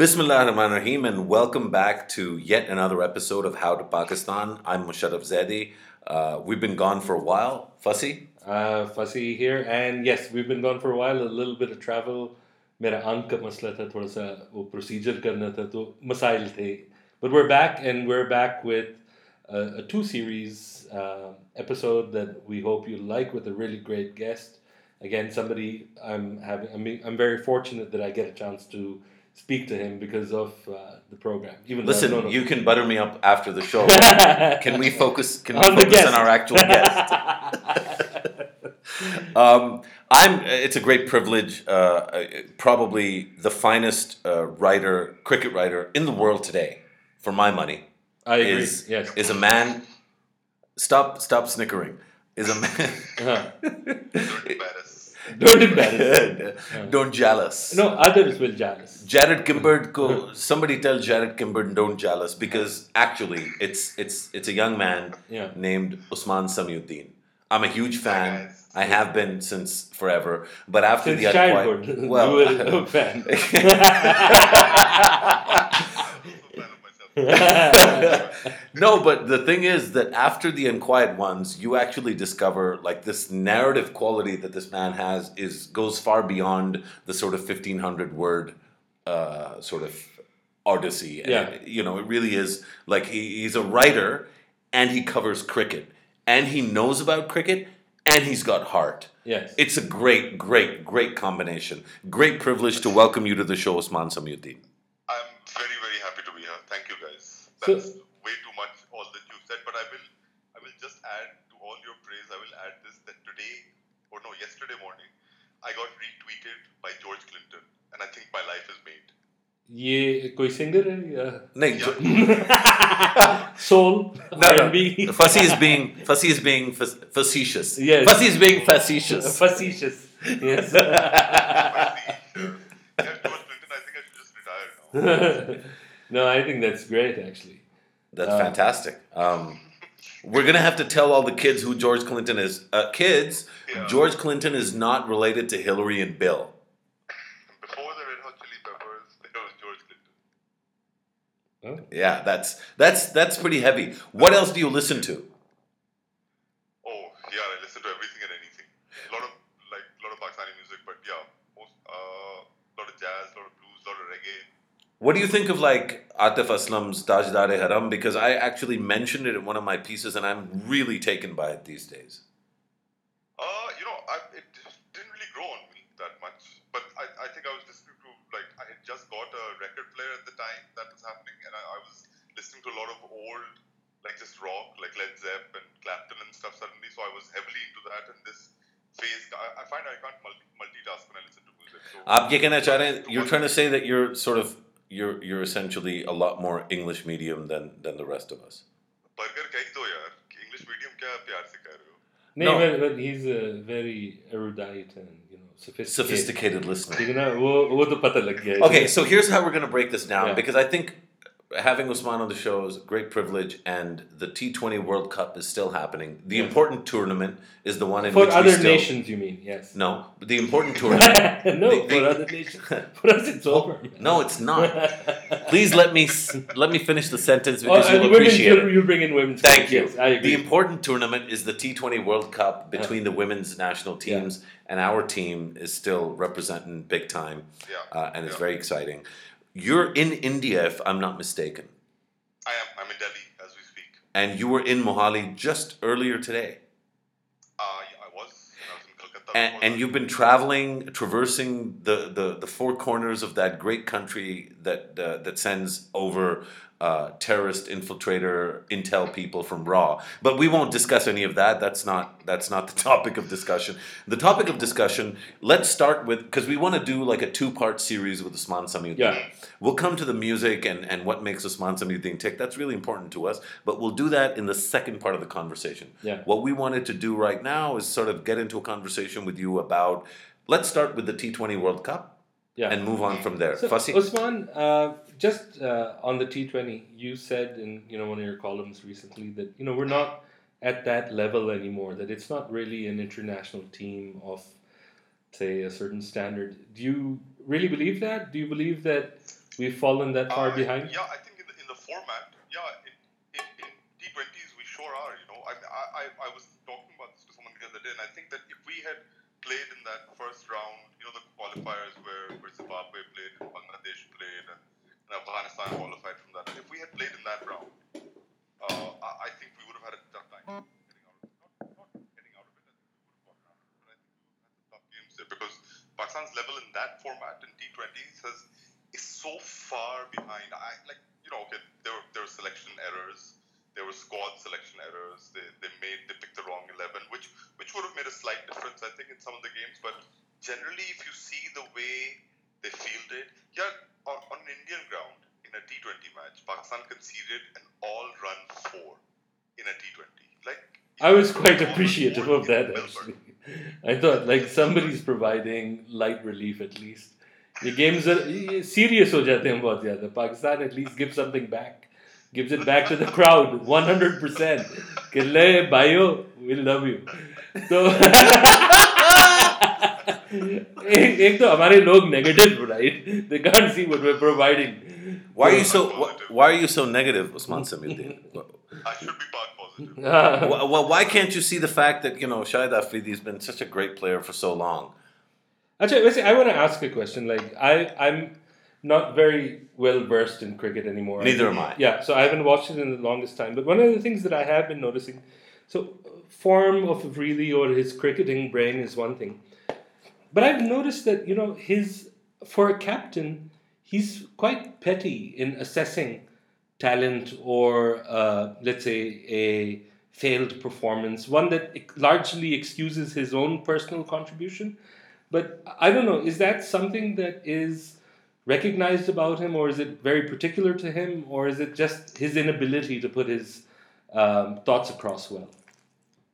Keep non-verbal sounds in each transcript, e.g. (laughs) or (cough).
Bismillah ar-Rahman ar-Rahim and welcome back to yet another episode of How to Pakistan. I'm Mosharraf Zaidi. Uh, we've been gone for a while. Fasi? Uh, Fasi here. And yes, we've been gone for a while. A little bit of travel. मेरा ank का मसला था थोड़ा सा वो procedure करना था तो मसाइल थे we're back and we're back with a, a two series uh, episode that we hope you like with a really great guest. Again, somebody I'm having I'm, I'm very fortunate that I get a chance to speak to him because of uh, the program even Listen, don't you can butter me up after the show. (laughs) can we focus can we On the focus on our actual guest? (laughs) Um, I'm. It's a great privilege. Uh, uh, probably the finest uh, writer, cricket writer in the world today, for my money, i agree is yes is a man. Stop! Stop snickering. Is a man. Uh-huh. (laughs) Don't embarrass. don't don't jealous. no others will jealous Jarrod Kimber, go. (laughs) Somebody tell Jarrod Kimber, don't jealous because actually, it's it's it's a young man Yeah. named Usman Samiuddin. I'm a huge fan. guys. I have been since forever. But after since the childhood Unquiet- you (laughs) well, were a fan (laughs) (laughs) no, but the thing is that after the Unquiet Ones, you actually discover like this narrative quality that this man has is goes far beyond the sort of fifteen hundred word uh, sort of odyssey. And, Yeah. you know, it really is like he, he's a writer and he covers cricket and he knows about cricket and he's got heart. yes It's a great, great, great combination. Great privilege to welcome you to the show, Usman Samiuddin. I'm very, very happy to be here. Thank you, guys. So- That's way too much all that you've said, but I will, I will just add to all your praise. I will add this that today, or no, yesterday morning, I got retweeted by George Clinton, and I think my life is made. ये कोई singer है या Nick, (laughs) soul No, no. R&B Fussy is being Fussy is being fa- facetious. Yes. Fussy is being facetious. facetious yes Finally, uh, yeah, George Clinton, I think I should just retire now. no I think that's great actually that's Uh, fantastic. Um, we're gonna have to tell all the kids who George Clinton is. Uh, kids, Yeah. George Clinton is not related to Hillary and Bill. Before the Red Hot Chili Peppers, (laughs) there was George Clinton. Yeah, that's that's that's pretty heavy. What else do you listen to? Oh, yeah, I listen to everything and anything. A lot of like a lot of Pakistani music, but yeah, most uh, lot of jazz, lot of blues, lot of reggae. What do you think of like Atif Aslam's Tajdar Haram? Because I actually mentioned it in one of my pieces, and I'm really taken by it these days. Uh, you know, I, it didn't really grow on me that much, but I, I think I was listening to like I had just got a record player at the time that was happening, and I, I was listening to a lot of old like just rock, like Led Zepp and Clapton and stuff suddenly. So I was heavily into that, and this phase, I, I find I can't multi, multitask when I listen to music. So आप ये कहना चाह रहे हैं you're trying to say that you're sort of you're you're essentially a lot more English medium than than the rest of us. Burger कह दो यार कि इंग्लिश मीडियम क्या प्यार से कह रहे हो no, No. But, but he's a very erudite and you know sophisticated Sophisticated listener. ठीक है ना वो वो तो पता लग गया है। Okay, so here's how we're going to break this down Yeah. because I think having Usman on the show is a great privilege, and the T20 World Cup is still happening. The Yeah. important tournament is the one in for which other we still nations you mean yes no the important (laughs) tournament. no The- for the- other nations (laughs) for us it's over no, it's not. Please let me let me finish the sentence Oh, because and you'll appreciate you, it. you bring in women Thank you. yes I agree The important tournament is the T20 World Cup between the women's national teams, and our team is still representing big time, Yeah. uh, and it's Yeah. very exciting. You're in India, if I'm not mistaken, I am. I'm in Delhi as we speak. and you were in Mohali just earlier today, Uh, yeah, I was. I was in Kolkata. and, and you've been traveling, traversing the, the, the four corners of that great country that uh, that sends over. Uh, terrorist infiltrator intel people from RAW. But we won't discuss any of that. That's not that's not the (laughs) topic of discussion. The topic of discussion let's start with because we want to do like a two-part series with Usman Samiuddin Yeah. we'll come to the music and, and what makes Usman Samiuddin tick. That's really important to us but we'll do that in the second part of the conversation. Yeah. what we wanted to do right now is sort of get into a conversation with you about let's start with the T20 World Cup yeah and move on from there So, Fasi Usman, uh, just uh, on the T20, you said in you know one of your columns recently that you know we're not at that level anymore. That it's not really an international team of say a certain standard. Do you really believe that? Do you believe that we've fallen that far Uh, behind? Yeah, I think in the, in the format, yeah, in, in, in T20s we sure are. You know, I, I I I was talking about this to someone the other day, and I think that if we had played in that first round, you know, the qualifiers T20s has is so far behind. I like you know, okay, there were there were selection errors, there were squad selection errors. They, they made they picked the wrong eleven, which which would have made a slight difference, I think, in some of the games. But generally, if you see the way they fielded, yeah, on, on an Indian ground in a T20 match, Pakistan conceded an all-run four in a T20. Like I was quite appreciative of that actually. I thought like somebody's providing light relief at least. ये games are serious हो जाते हैं बहुत ज़्यादा. Pakistan at least gives something back. Gives it back to the crowd 100%. कि ले भाइयों we love you. तो (laughs) एक एक तो हमारे लोग negative right? They can't see what we're providing. Why are you so wh- Why are you so negative, Usman Samiuddin? I should be part positive. well, well, why can't you see the fact that you know Shahid Afridi has been such a great player for so long? Actually, I want to ask a question. Like, I, I'm not very well versed in cricket anymore. Neither am I. Yeah, so I haven't watched it in the longest time. But one of the things that I have been noticing, so form of Afridi or his cricketing brain is one thing, but I've noticed that you know his for a captain, he's quite petty in assessing talent or uh, let's say a failed performance, one that largely excuses his own personal contribution. But I don't know, is that something that is recognized about him, or is it very particular to him, or is it just his inability to put his um, thoughts across well?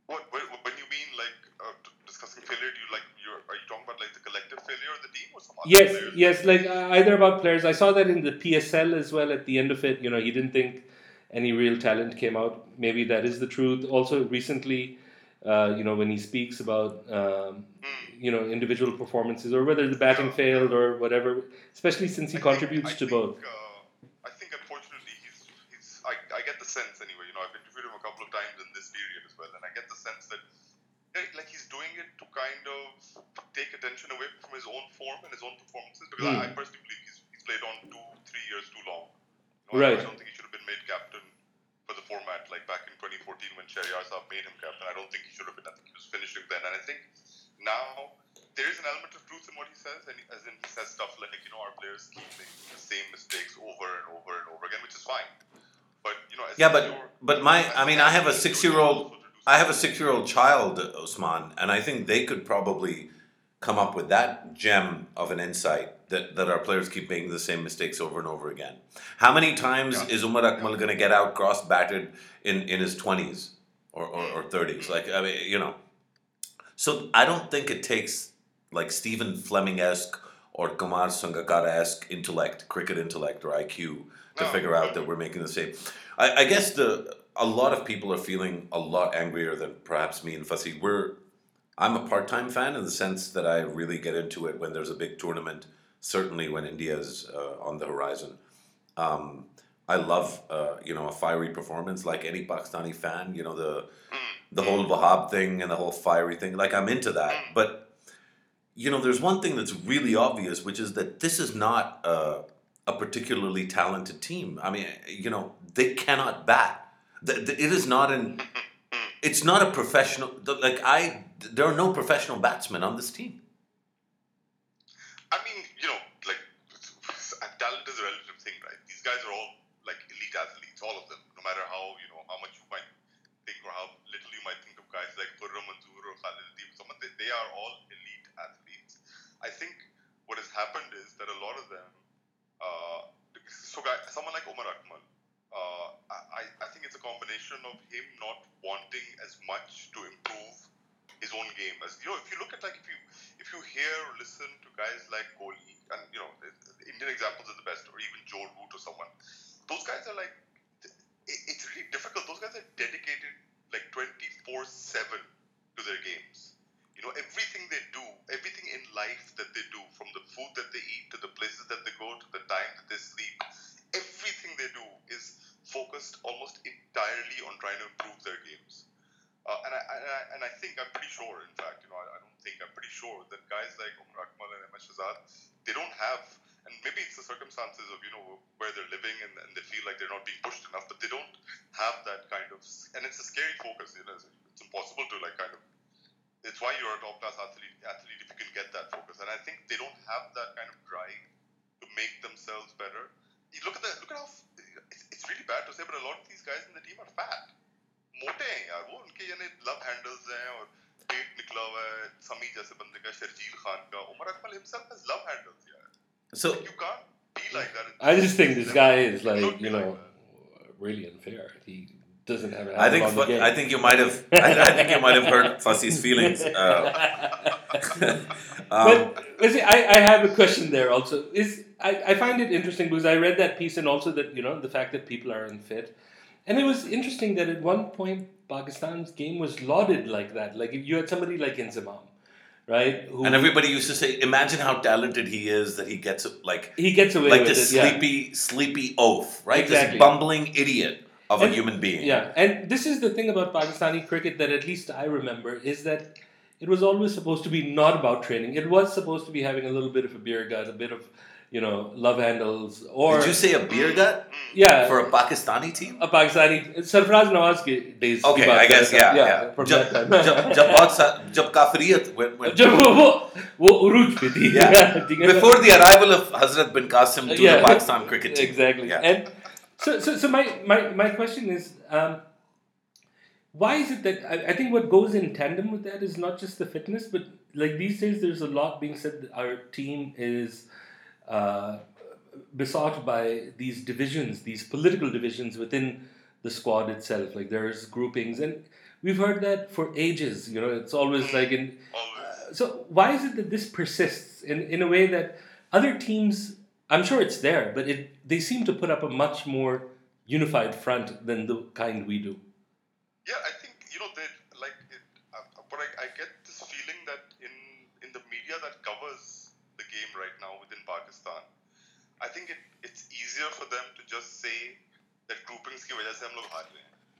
What, when, when you mean like uh, discussing failure, do you like you're, are you talking about like the collective failure of the team or some other Yes, players? yes, like uh, either about players. I saw that in the PSL as well. At the end of it, you know, he didn't think any real talent came out. Maybe that is the truth. Also, recently, uh, you know, when he speaks about um, Hmm. you know individual performances or whether the batting failed or whatever, especially since he I think- contributes I to think, both. Uh, I think unfortunately he's, he's I, I get the sense anyway. You know, I've interviewed him a couple of times in this period as well, and I get the sense that eh, like he's doing it to kind of take attention away from his own form and his own performances. Because I, I Hmm. personally believe he's, he's played on two, three years too long. You know, Right. I don't think he should have been made captain for the format like back 2014 when Shahryar Saab made him captain. I don't think he should have been. I think he was finishing then, and I think now there is an element of truth in what he says, and as in he says stuff like, you know, our players keep making the same mistakes over and over and over again, which is fine. But you know, as Yeah, but but my I mean I have a six your year job old also to do I have a six year old child, Osman, and I think they could probably come up with that gem of an insight that, that our players keep making the same mistakes over and over again. How many times Yeah. is Umar Akmal going to get out cross batted in, in his 20s or, or, or 30s? Mm-hmm. Like, I mean, you know. So I don't think it takes like Stephen Fleming esque or Kumar Sangakkara esque intellect, cricket intellect or IQ to No, figure out that we're making the same. I, I guess the a lot of people are feeling a lot angrier than perhaps me and Fasi. We're I'm a part time fan in the sense that I really get into it when there's a big tournament. Certainly when India's uh, on the horizon. Um, I love uh, you know a fiery performance like any Pakistani fan. You know the the whole Wahab thing and the whole fiery thing. Like I'm into that, but you know there's one thing that's really obvious, which is that this is not a, a particularly talented team. I mean, you know they cannot bat. It is not an. It's not a professional. Like I, there are no professional batsmen on this team. I mean, you know, like talent is a relative thing, right? These guys are all like elite athletes, all of them. No matter how you know how much you might think or how little you might think of guys like Khurram Manzoor or Khalid Latif, someone they, they are all elite athletes. I think what has happened is that a lot of them, uh, so guy, someone like Omar Akmal, uh, I, I think it's a combination of him not wanting as much to improve his own game as you know if you look at like if you if you hear or listen to guys like Kohli and you know Indian examples are the best or even Joe Root or someone those guys are like it, it's really difficult those guys are dedicated like 24 7 to their games you know everything they do everything in life that they do from the food that they eat to the places that they go to the time that they entirely on trying to improve their games. Uh, and, I, and, I, and I think I'm pretty sure, in fact, you know, I, I don't think I'm pretty sure that guys like Umar Akmal and Ahmed Shahzad, they don't have, and maybe it's the circumstances of you know where they're living and, and they feel like they're not being pushed enough, but they don't have that kind of, and it's a scary focus. You know, it's impossible to like kind of. It's why you're a top class athlete, athlete if you can get that focus, and I think they don't have that kind of drive to make themselves better. You look at the look at how it's, it's really bad to say, but a lot of these guys in the team are fat. मोटे हैं यार वो उनके यानी love handles हैं और पेट निकला हुआ है समी जैसे बंदे का शर्जील खान का Umar Akmal himself has love handles यार So you I just think this guy is like you know really unfair. He doesn't have. a I think handle on the fu- I think you might have I, I think you might have hurt Fasi's feelings. Uh, (laughs) um, but, but see, I, I have a question there also. Is I, I find it interesting because I read that piece and also that you know the fact that people are unfit, and it was interesting that at one point Pakistan's game was lauded like that. Like if you had somebody like Inzamam, right? Who and everybody used to say, "Imagine how talented he is that he gets like he gets away like with this it. yeah. sleepy sleepy oaf, right? Exactly. This bumbling idiot of a human being." Yeah, and this is the thing about Pakistani cricket that at least I remember is that it was always supposed to be not about training. It was supposed to be having a little bit of a beer gut, a bit of, you know, love handles or. Did you say a beer gut? Yeah. For a Pakistani team? A Pakistani. Sarfraz Nawaz ki days. Okay, I guess, yeah. yeah, yeah. From Yeah. (laughs) Before the arrival of Hazrat bin Qasim to yeah. the Pakistan cricket team. Exactly. Yeah. And so, so, so my, my, my question is. Um, why is it that I, I, think what goes in tandem with that is not just the fitness, but like these days, there's a lot being said that our team is uh, besought by these divisions, these political divisions within the squad itself. Like there's groupings, and we've heard that for ages. You know, it's always like in always so why is it that this persists in, in a way that other teams i'm sure it's there but it they seem to put up a much more unified front than the kind we do Yeah, I think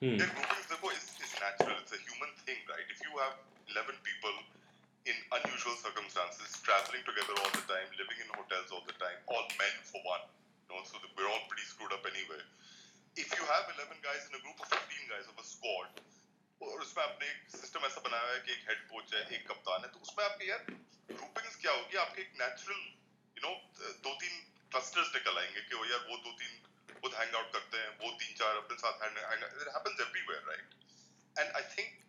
Hmm. Yeah, groupings देखो is is natural. It's a human thing, right? If you have 11 people in unusual circumstances, traveling together all the time, living in hotels all the time, all men for one, you know, so we're all pretty screwed up anyway. if you have 11 guys in a group of 15 guys of a squad और उसमें आपने एक system ऐसा बनाया है कि एक head coach है एक कप्तान है तो उसमें आपके यार ग्रुपिंग्स क्या होगी आपके एक नेचुरल यू नो दो तीन क्लस्टर्स निकल आएँगे कि वो यार वो दो तीन खुद हैंग आउट करते हैं वो तीन चार अपने साथ hang it happens everywhere right and I think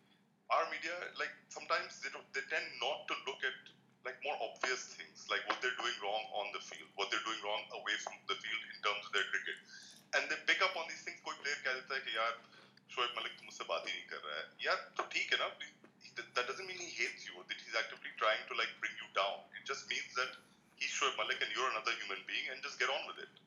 our media like sometimes they don't they tend not to look at like more obvious things like what they're doing wrong on the field what they're doing wrong away from the field in terms of their cricket and they pick up on these things कोई player कह देता है कि यार शोएब मलिक तो मुझसे बात ही नहीं कर रहा है यार तो ठीक है ना that doesn't mean he hates you that he's actively trying to like bring you down it just means that he's Shoaib Malik and you're another human being and just get on with it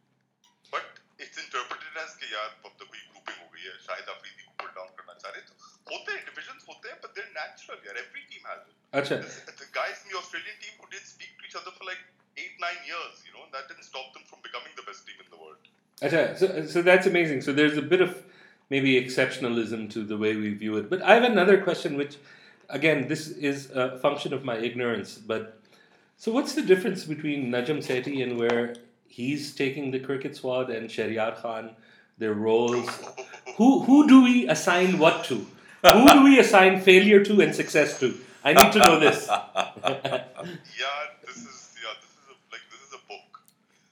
but it's interpreted as कि यार अब तो कोई grouping हो गई है शाहिद अफरीदी को pull down करना चाह रहे हैं तो होते हैं divisions होते हैं but they're natural यार every team has it Acha. the, the guys in the Australian team who didn't speak to each other for like eight nine years you know that didn't stop them from becoming the best team in the world Acha. So, so that's amazing. So there's a bit of maybe exceptionalism to the way we view it. But I have another question, which, again, this is a function of my ignorance. But so what's the difference between Najam Sethi and where he's taking the cricket squad and Shahryar Khan, their roles? Who who do we assign what to? Who do we assign failure to and success to? I need to know this. (laughs) yeah this is yeah this is a, like this is a book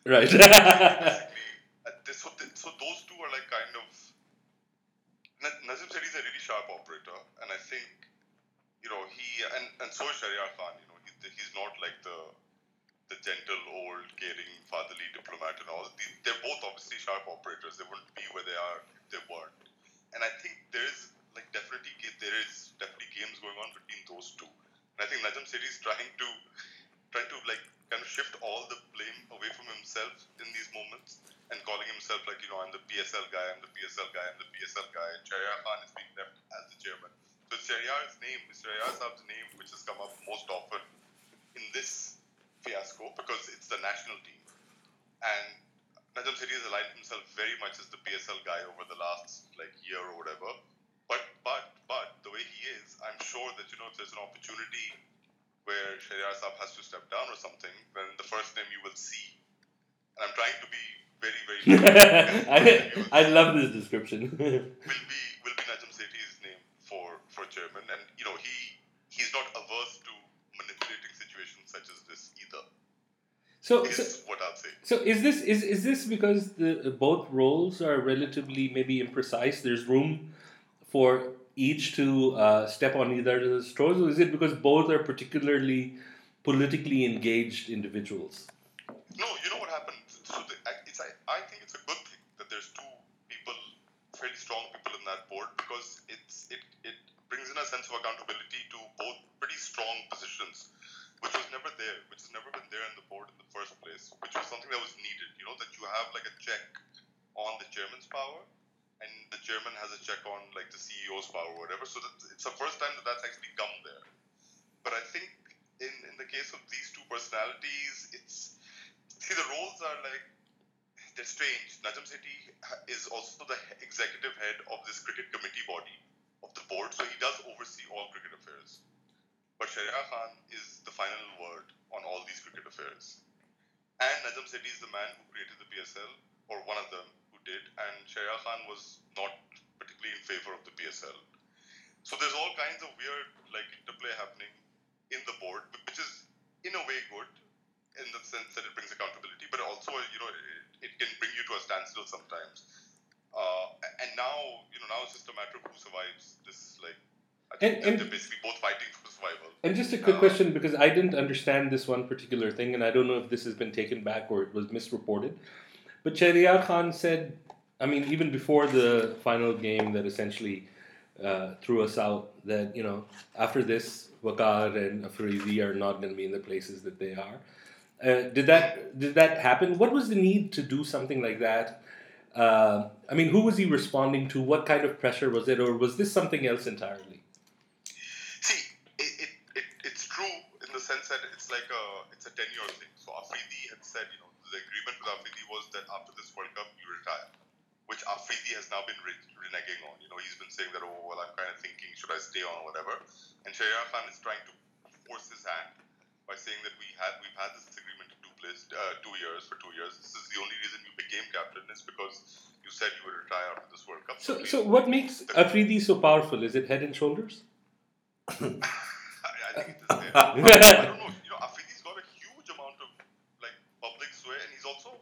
right. uh, this, so, so those two are like kind of Na- Najam Sethi's a really sharp operator and I think you know he and, and so is Shahryar Khan you know he, he's not like the the gentle old caring fatherly diplomat and all the, they're both obviously sharp operators. They wouldn't be where they are if they weren't. And I think there is like definitely there is definitely games going on between those two. And I think Najam Sethi is trying to trying to like kind of shift all the blame away from himself in these moments and calling himself like, you know, I'm the PSL guy, I'm the PSL guy, I'm the PSL guy, and Shahryar Khan is being left as the chairman. So it's Shahryar's name, Shahryar Saab's name, which has come up most often in this fiasco because it's the national team. And Najam Sethi has aligned himself very much as the PSL guy over the last like year or whatever. But but but the way he is, I'm sure that you know if there's an opportunity where Shahryar Saab has to step down or something, then the first name you will see, and I'm trying to be very very. (laughs) (laughs) I, I love this description. (laughs) will be will be Najam Sethi's name for for chairman, and you know he he's not averse to manipulating situations such as this. So, Is so what I'll say. So is this is, is this because the both roles are relatively maybe imprecise? There's room for each to uh, step on either of those toes, or is it because both are particularly politically engaged individuals? No, you know what happened. So the, I- it's I, I think it's a good thing that there's two people, fairly strong people in that board because it's it it brings in a sense of accountability to both pretty strong positions, which was never there, which has never been there in the board in the first place, which was something that was needed. You know that you have like a check on the chairman's power, and the chairman has a check on like the CEO's power, or whatever. So it's the first time that that's actually come there. But I think in in the case of these two personalities, it's see the roles are like they're strange. Najam Sethi is also the executive head of this cricket committee body of the board, so he does oversee all cricket affairs. But Shahryar Khan is the final word on all these cricket affairs. And Najam Sethi is the man who created the PSL, or one of them who did, and Shahryar Khan was not particularly in favor of the PSL. So there's all kinds of weird like interplay happening in the board, which is in a way good in the sense that it brings accountability, but also you know it, it can bring you to a standstill sometimes. Uh, and now you know now it's just a matter of who survives this like. And- and- they're basically both fighting for survival. And just a quick Uh, question because I didn't understand this one particular thing, and I don't know if this has been taken back or it was misreported. But Shahryar Khan said, I mean, even before the final game that essentially uh, threw us out, that you know after this, Waqar and Afridi are not going to be in the places that they are. Uh, did that did that happen? What was the need to do something like that? Uh, I mean, who was he responding to? What kind of pressure was it, or was this something else entirely? See, it, it, it, it's true in the sense that it's like a it's a ten year thing. So Afridi had said, you know, the agreement with Afridi was that after this World Cup you retire, which Afridi has now been re- reneging on. You know, he's been saying that, oh well, I'm kind of thinking should I stay on or whatever. And Shahryar Khan is trying to force his hand by saying that we had we've had this agreement to two place uh, two years for two years. This is the only reason you became captain is because you said you would retire after this World Cup. So, please so what makes Afridi so powerful? Is it head and shoulders? (laughs) I, think it is there. I don't know. You know, Afridi's got a huge amount of like public sway, and he's also.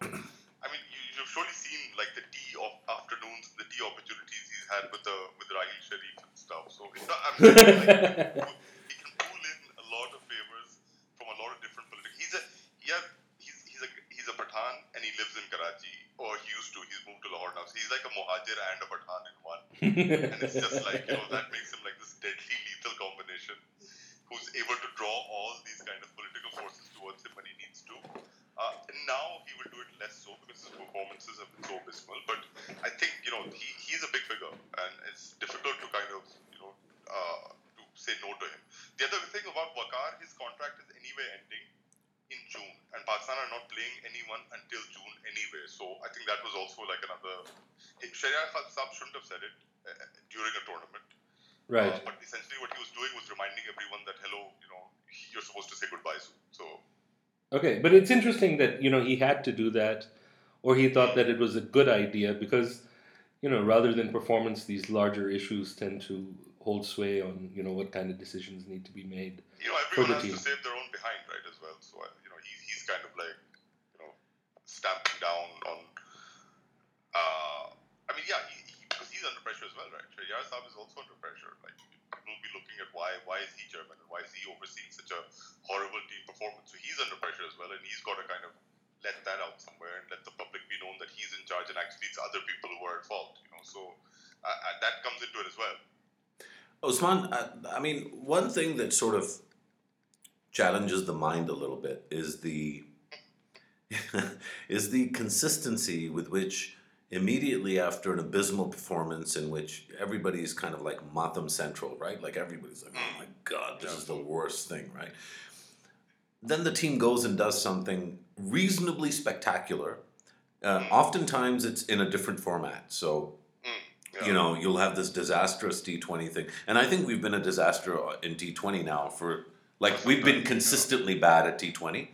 I mean, you, you've surely seen like the tea of afternoons, the tea opportunities he's had with the with Raheel Sharif and stuff. So it's not, I'm like, he can pull in a lot of favors from a lot of different political. He's a yeah. He's he's a he's a Pathan, and he lives in Karachi, or he used to. He's moved to Lahore now. So he's like a Mohajir and a Pathan in one and it's just like you know that makes him like this deadly lethal combination who's able to draw all these kind of political forces towards him when he needs to uh, and now he will do it less so because his performances have been so abysmal but i think you know he, he's a big figure and it's difficult to kind of you know uh, to say no to him the other thing about Waqar his contract is anyway ending in June, and Pakistan are not playing anyone until June anyway. So I think that was also like another. Shahryar Khan Saab shouldn't have said it uh, during a tournament. Right. Uh, but essentially, what he was doing was reminding everyone that hello, you know, you're supposed to say goodbye soon. So Okay, but it's interesting that you know he had to do that, or he thought that it was a good idea because, you know, rather than performance, these larger issues tend to hold sway on you know what kind of decisions need to be made. you know, For everyone the has team. to save their own behind, right? As well. So uh, you know, he's he's kind of like you know stamping down on. Uh, I mean, yeah, he, he, because he's under pressure as right? Is also under pressure. Like people will be looking at why why is he chairman and why is he overseeing such a horrible team performance? So he's under pressure as well, and he's got to kind of let that out somewhere and let the public be known that he's in charge, and actually it's other people who are at fault. You know, so uh, uh, that comes into it as well. Osman, I, I mean, one thing that sort of challenges the mind a little bit is the (laughs) is the consistency with which immediately after an abysmal performance in which everybody's kind of like Motham Central, right? Like everybody's like, oh my god, this is the worst thing, right? Then the team goes and does something reasonably spectacular, uh, oftentimes it's in a different format. So Mm, you know you'll have this disastrous T20 thing, and I think we've been a disaster in T20 now for like we've been (laughs) consistently bad at T20,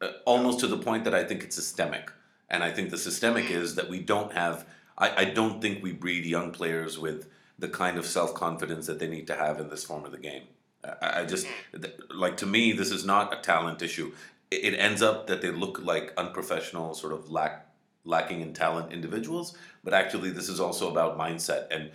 uh, almost to the point that I think it's systemic, and I think the systemic Mm. is that we don't have. I, I don't think we breed young players with the kind of self confidence that they need to have in this form of the game. I, I just like to me this is not a talent issue. It, it ends up that they look like unprofessional, sort of lack lacking in talent individuals, but actually this is also about mindset and.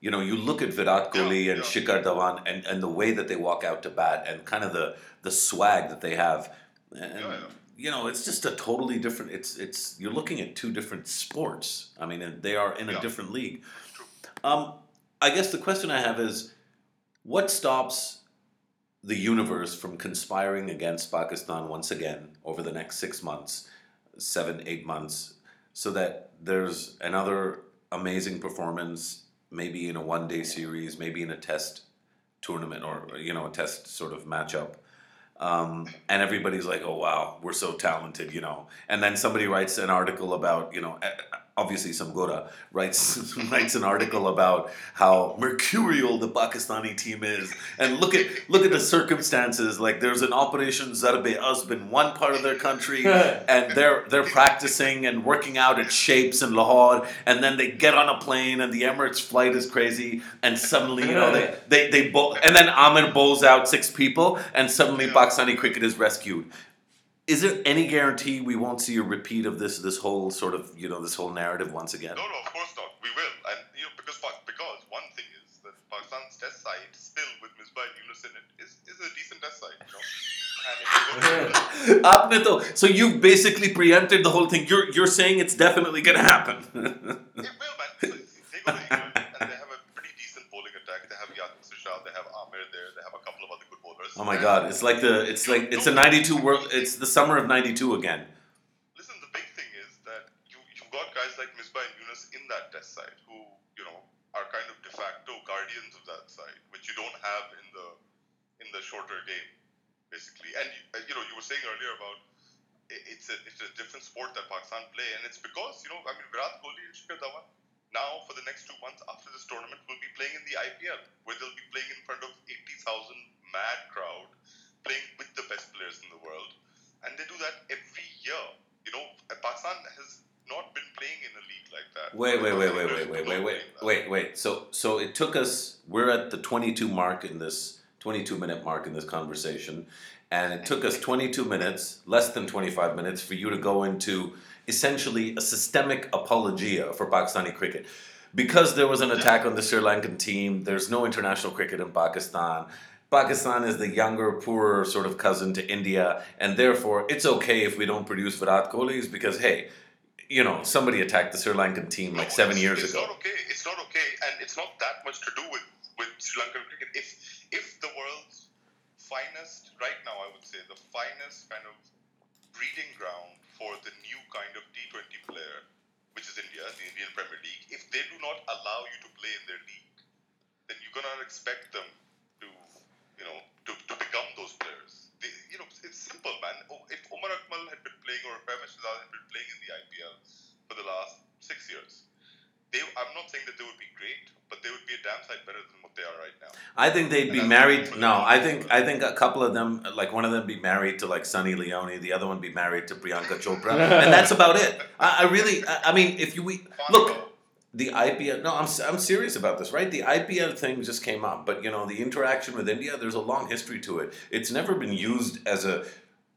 You know, you look at Virat Kohli and yeah. Shikhar Dhawan and, and the way that they walk out to bat and kind of the, the swag that they have. And, Yeah, yeah. You know, it's just a totally different. It's it's you're looking at two different sports. I mean, they are in a Yeah. different league. Um, I guess the question I have is, what stops the universe from conspiring against Pakistan once again over the next six months, seven, eight months, so that there's another amazing performance, maybe in a one-day series, maybe in a test tournament or you know a test sort of matchup. Um, and everybody's like, "Oh wow, we're so talented," you know. And then somebody writes an article about, you know, obviously some Gora writes (laughs) writes an article about how mercurial the Pakistani team is, and look at look at the circumstances. Like there's an Operation Zarbe Azb in one part of their country, (laughs) and they're they're practicing and working out at shapes in Lahore, and then they get on a plane, and the Emirates flight is crazy, and suddenly you know they (laughs) they they bowl, and then Amir bowls out six people, and suddenly. Pakistani cricket is rescued. Is there any guarantee we won't see a repeat of this this whole sort of you know this whole narrative once again? No, no, of course not. We will, and you know, because because one thing is that Pakistan's test side, still with Misbah and Yunus in it, is, is a decent test side. You know, and if (laughs) you to so you've basically preempted the whole thing. You're you're saying it's definitely gonna happen. (laughs) It will, man. So they go to England and they have a pretty decent bowling attack. They have Yasir Shah, they have Amir there, they have a couple of other good bowlers. Oh my god, it's like the it's like it's a '92 world. It's the summer of '92 again. Listen, the big thing is that you you've got guys like Misbah and Yunus in that test side who you know are kind of de facto guardians of that side, which you don't have in the in the shorter game, basically. And you, uh, you know, you were saying earlier about it's a it's a different sport that Pakistan play, and it's because you know I mean Virat Kohli and Shikhar Dhawan now for the next two months after this tournament will be playing in the IPL, where they'll be playing in front of eighty thousand mad crowd, playing with the best players in the world, and they do that every year. You know, Pakistan has not been playing in a league like that. Wait, wait, wait, wait, wait, wait, wait, wait, wait, wait. So so it took us. We're at the 22 mark in this 22 minute mark in this conversation, and it took us 22 minutes, less than 25 minutes, for you to go into essentially a systemic apologia for Pakistani cricket. Because there was an attack on the Sri Lankan team, there's no international cricket in Pakistan. Pakistan is the younger, poorer sort of cousin to India, and therefore it's okay if we don't produce Virat Kohli's because hey, you know somebody attacked the Sri Lankan team like No, seven it's- years it's ago. not okay. It's not okay, and it's not that much to do with with Sri Lankan cricket. If if the world's finest right now, I would say the finest kind of breeding ground for the new kind of T20 player, which is India, the Indian Premier League. If they do not allow you to play in their league, then you cannot expect them to, you know, to, to become those players. They, you know, it's simple, man. Oh, If Omar Akmal had been playing or Shahzad had been playing in the IPL for the last six years, they, I'm not saying that they would be great, but they would be a damn sight better than what they are right now. I think they'd be married. No. I think I think a couple of them, like one of them, be married to like Sunny Leone, the other one be married to Priyanka Chopra, and that's about it. I, I really, I, I mean, if you we look, the IPL. No, I'm I'm serious about this, right? The IPL thing just came up, but you know, the interaction with India, there's a long history to it. It's never been used as a.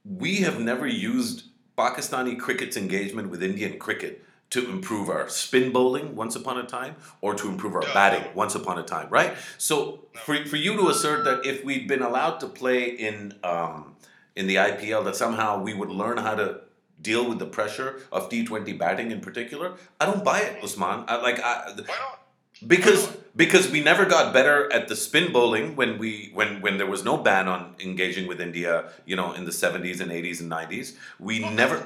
We have never used Pakistani cricket's engagement with Indian cricket to improve our spin bowling once upon a time or to improve our batting once upon a time, right? So for, for you to assert that if we'd been allowed to play in um, in the IPL, that somehow we would learn how to deal with the pressure of T20 batting in particular, I don't buy it, Usman. I, like I, Why not? because because we never got better at the spin bowling when we when when there was no ban on engaging with India, you know, in the 70s and 80s and 90s. We No, never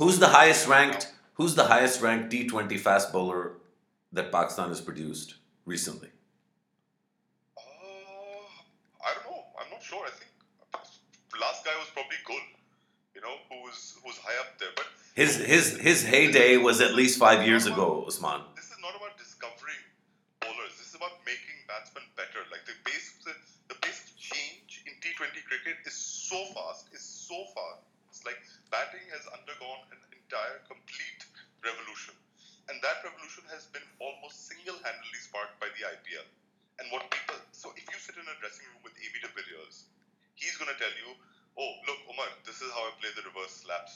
Who's the highest ranked? Who's the highest ranked T20 fast bowler that Pakistan has produced recently? Uh, I don't know. I'm not sure. I think last guy was probably Gul, you know, who was who was high up there. But His his his heyday was at least five years ago, Usman. this is not about discovering bowlers. This is about making batsmen better. Like the pace, the, the pace of change in T20 cricket is so fast. Is so fast. Has undergone an entire complete revolution, and that revolution has been almost single-handedly sparked by the IPL. And what people, so if you sit in a dressing room with AB de Villiers, he's going to tell you, oh, look, Umar, this is how I play the reverse lap,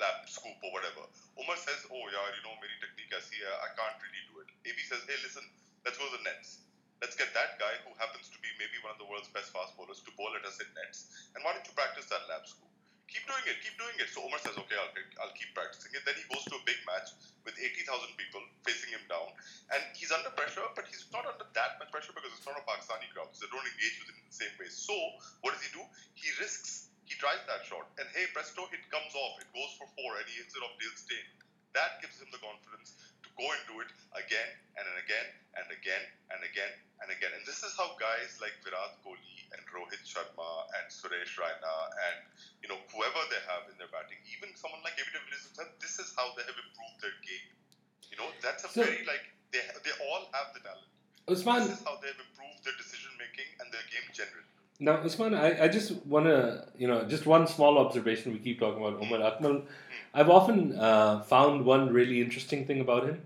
lap scoop or whatever. Umar says, oh, yeah, you know, meri technique I see, I can't really do it. AB says, hey, listen, let's go to the nets. Let's get that guy who happens to be maybe one of the world's best fast bowlers to bowl at us in nets. And why don't you practice that lap scoop? Keep doing it, keep doing it. So Umar says, okay, I'll, I'll keep practicing it. Then he goes to a big match with 80,000 people facing him down. And he's under pressure, but he's not under that much pressure because it's not a Pakistani crowd. So they don't engage with him in the same way. So what does he do? He risks, he tries that shot. And hey, presto, it comes off. It goes for four and he hits it off Dale Steyn. That gives him the confidence go and do it again and then again and again and again and again. And this is how guys like Virat Kohli and Rohit Sharma and Suresh Raina and you know whoever they have in their batting, even someone like AB de Villiers this is how they have improved their game. You know, that's a So- very like they they all have the talent. Usman, This is how they have improved their decision making and their game generally. Now, Usman, I, I just want to, you know, just one small observation. We keep talking about Omar Akmal. I've often uh, found one really interesting thing about him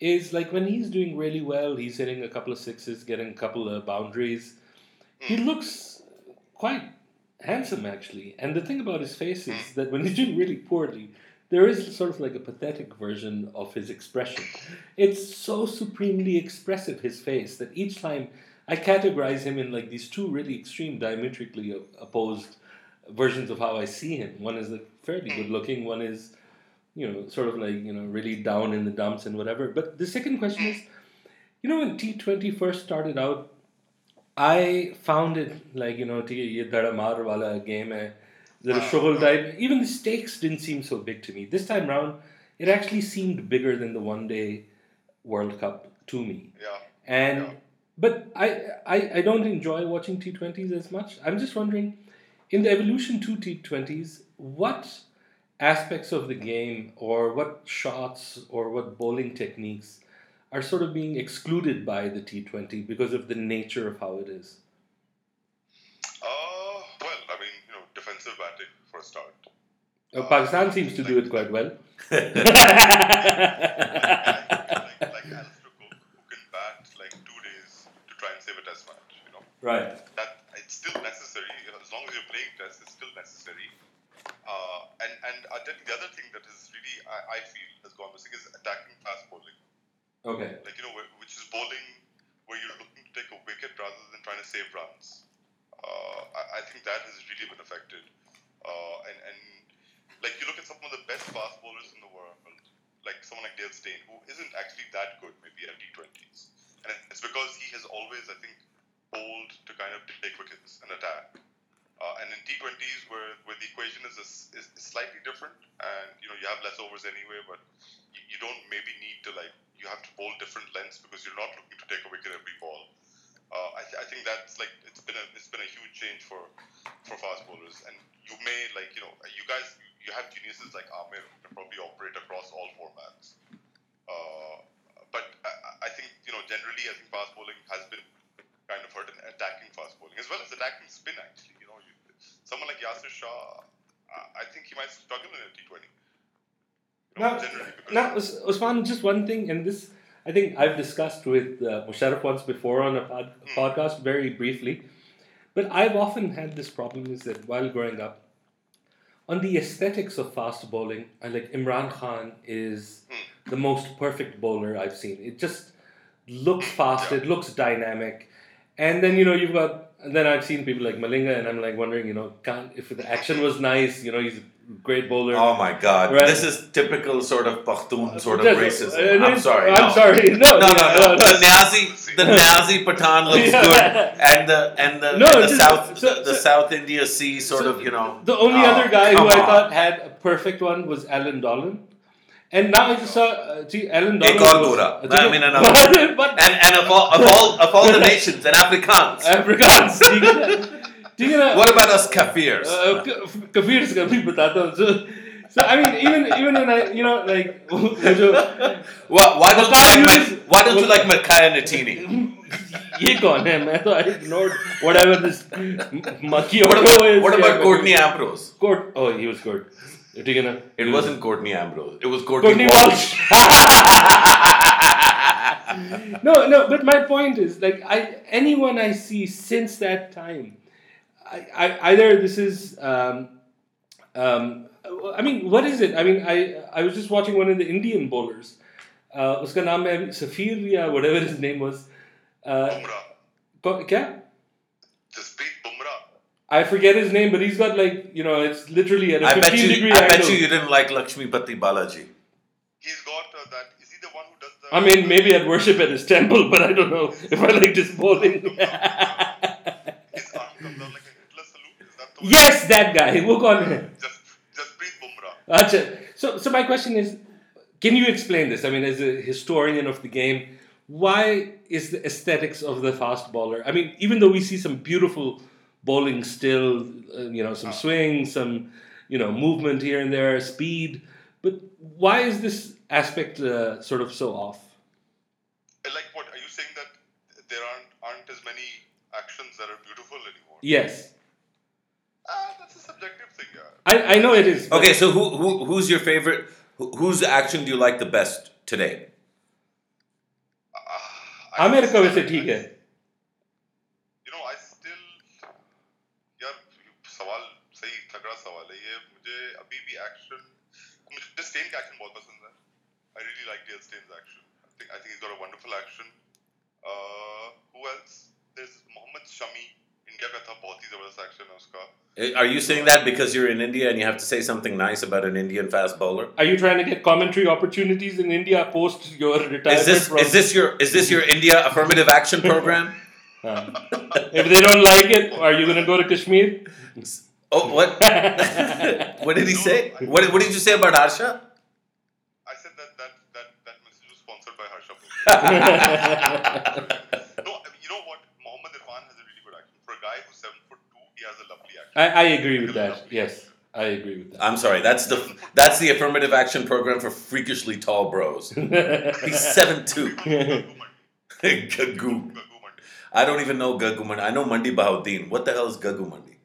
is like when he's doing really well, he's hitting a couple of sixes, getting a couple of boundaries. He looks quite handsome, actually. And the thing about his face is that when he's doing really poorly, there is sort of like a pathetic version of his expression. It's so supremely expressive, his face, that each time I categorize him in like these two really extreme, diametrically opposed versions of how I see him. One is like fairly good looking. One is, you know, sort of like you know really down in the dumps and whatever. But the second question is, you know, when T Twenty first started out, I found it like you know, ye mar wala game hai. Zara. Even the stakes didn't seem so big to me. This time round, it actually seemed bigger than the one day World Cup to me. Yeah. And yeah but I, I I don't enjoy watching T20s as much. I'm just wondering, in the evolution to T20s, what aspects of the game or what shots or what bowling techniques are sort of being excluded by the T20 because of the nature of how it is? Uh, well, I mean, you know, defensive batting for a start. Uh, Pakistan seems to do it quite well. (laughs) (laughs) like, like Alastair Cook, who can bat like two days to try and save a test match. You know, right. that it's still necessary. As long as you're playing test, it's still necessary. Uh, and and I tell you, the other thing that is really I, I feel has gone missing is attacking fast bowling. Okay. Like you know, which is bowling where you're looking to take a wicket rather than trying to save runs. Uh, I, I think that has really been affected. Uh, and and like you look at some of the best fast bowlers in the world, like someone like Dale Steyn, who isn't actually that good, maybe at T20s, and it's because he has always, I think, to kind of take wickets and attack. Uh, and in T20s, where, where the equation is, is, is slightly different, and you know you have less overs anyway, but you, you don't maybe need to like you have to bowl different lengths because you're not looking to take a wicket every ball. Uh, I, th- I think that's like it's been a it's been a huge change for for fast bowlers, and you may like you know you guys you have geniuses like Amir who can probably operate across all formats. Uh, but I, I think you know generally I think fast bowling has been kind of hurt in attacking fast bowling as well as attacking spin. Actually, you know, you, someone like Yasir Shah, uh, I think he might struggle in a T20. You know, Now, now Usman, just one thing, and this I think I've discussed with uh, Musharraf once before on a pod- podcast very briefly, but I've often had this problem is that while growing up, on the aesthetics of fast bowling, I like Imran Khan is the most perfect bowler I've seen. It just looks fast, it looks dynamic, and then you know you've got. And then I've seen people like Malinga, and I'm like wondering, you know, can't, if the action was nice, you know, he's a great bowler. Oh my God! Right. This is typical sort of Pakhtun sort of Just- racism. uh, I'm sorry. I'm no. sorry. (laughs) No, No, no, no. The Nazi, the Nazi Pathan looks Yeah. good, and the and the, No, and the just- South so- the, the so- South India Sea sort So of you know. The only Oh, other guy who come I thought had a perfect one was Alan Donald. And now it's uh, see, Alan Donald. Ecornora. I mean, another but, but, and, and of all, of (laughs) all, of all the nations, and Afrikaans. Afrikaans. (laughs) What about us kafirs? Uh, uh, kafirs का So I mean, even even when I, you know, like, why, why don't you like my, why don't you like Makhaya Ntini? (laughs) ये कौन है मैं तो I ignored whatever this Maki what about, what about Courtney Ambrose? Court, oh he was good. ठीक है ना It wasn't Courtney Ambrose. It was Courtney, Courtney Walsh. (laughs) Walsh no no but my point is like I anyone I see since that time I, I either this is um, um, I mean what is it I mean I I was just watching one of the Indian bowlers uh, उसका नाम है Safir या whatever his name was uh, Bumrah. को- क्या Jasprit Bumrah. I forget his name, but he's got like you know, it's literally at a I 15 bet you, degree I angle. bet you you didn't like Lakshmipathy Balaji. He's got uh, that. Is he the one who does the? I mean, maybe I'd worship at his temple, but I don't know if I like his bowling. Uh, yes, that guy. Work on him. Just, just breathe Bumrah. Achha. So, so my question is, can you explain this? I mean, as a historian of the game, why is the aesthetics of the fast bowler? I mean, even though we see some beautiful bowling still, uh, you know, some swing, some, you know, movement here and there, speed, but why is this aspect uh, sort of so off? Uh, Like what? Are you saying that there aren't aren't as many actions that are beautiful anymore? Yes, Ah, that's a subjective thing, yeah. I, I know it is. but- Okay, so who, who who's your favorite? Who, whose action do you like the best today? Ah, I Aamir का still- वैसे ठीक है मुझे stand का action बहुत पसंद है I really like Dale Stain's action I think I think he's got a wonderful action uh, who else there's Mohammad Shami India का था बहुत ही जबरदस्त एक्शन है उसका Eh, Are you saying that because you're in India and you have to say something nice about an Indian fast bowler? Are you trying to get commentary opportunities in India post your retirement? Is this from, is this your is this your India affirmative action program? (laughs) Uh, if they don't like it, are you going to go to Kashmir? Oh, what? (laughs) what (laughs) did he say? What, what did you say about Harsha? (laughs) no, I mean, you know what? Mohammad Irfan has a really good action. For a guy who's seven foot two, he has a lovely action. I, I agree with that. Yes, I agree with that. I'm sorry. That's the that's the affirmative action program for freakishly tall bros. (laughs) He's seven two. Gaggu Mandi. Gagu. I don't even know Gagu Mandi. I know Mandi Bahauddin. What the hell is Gagu Mandi?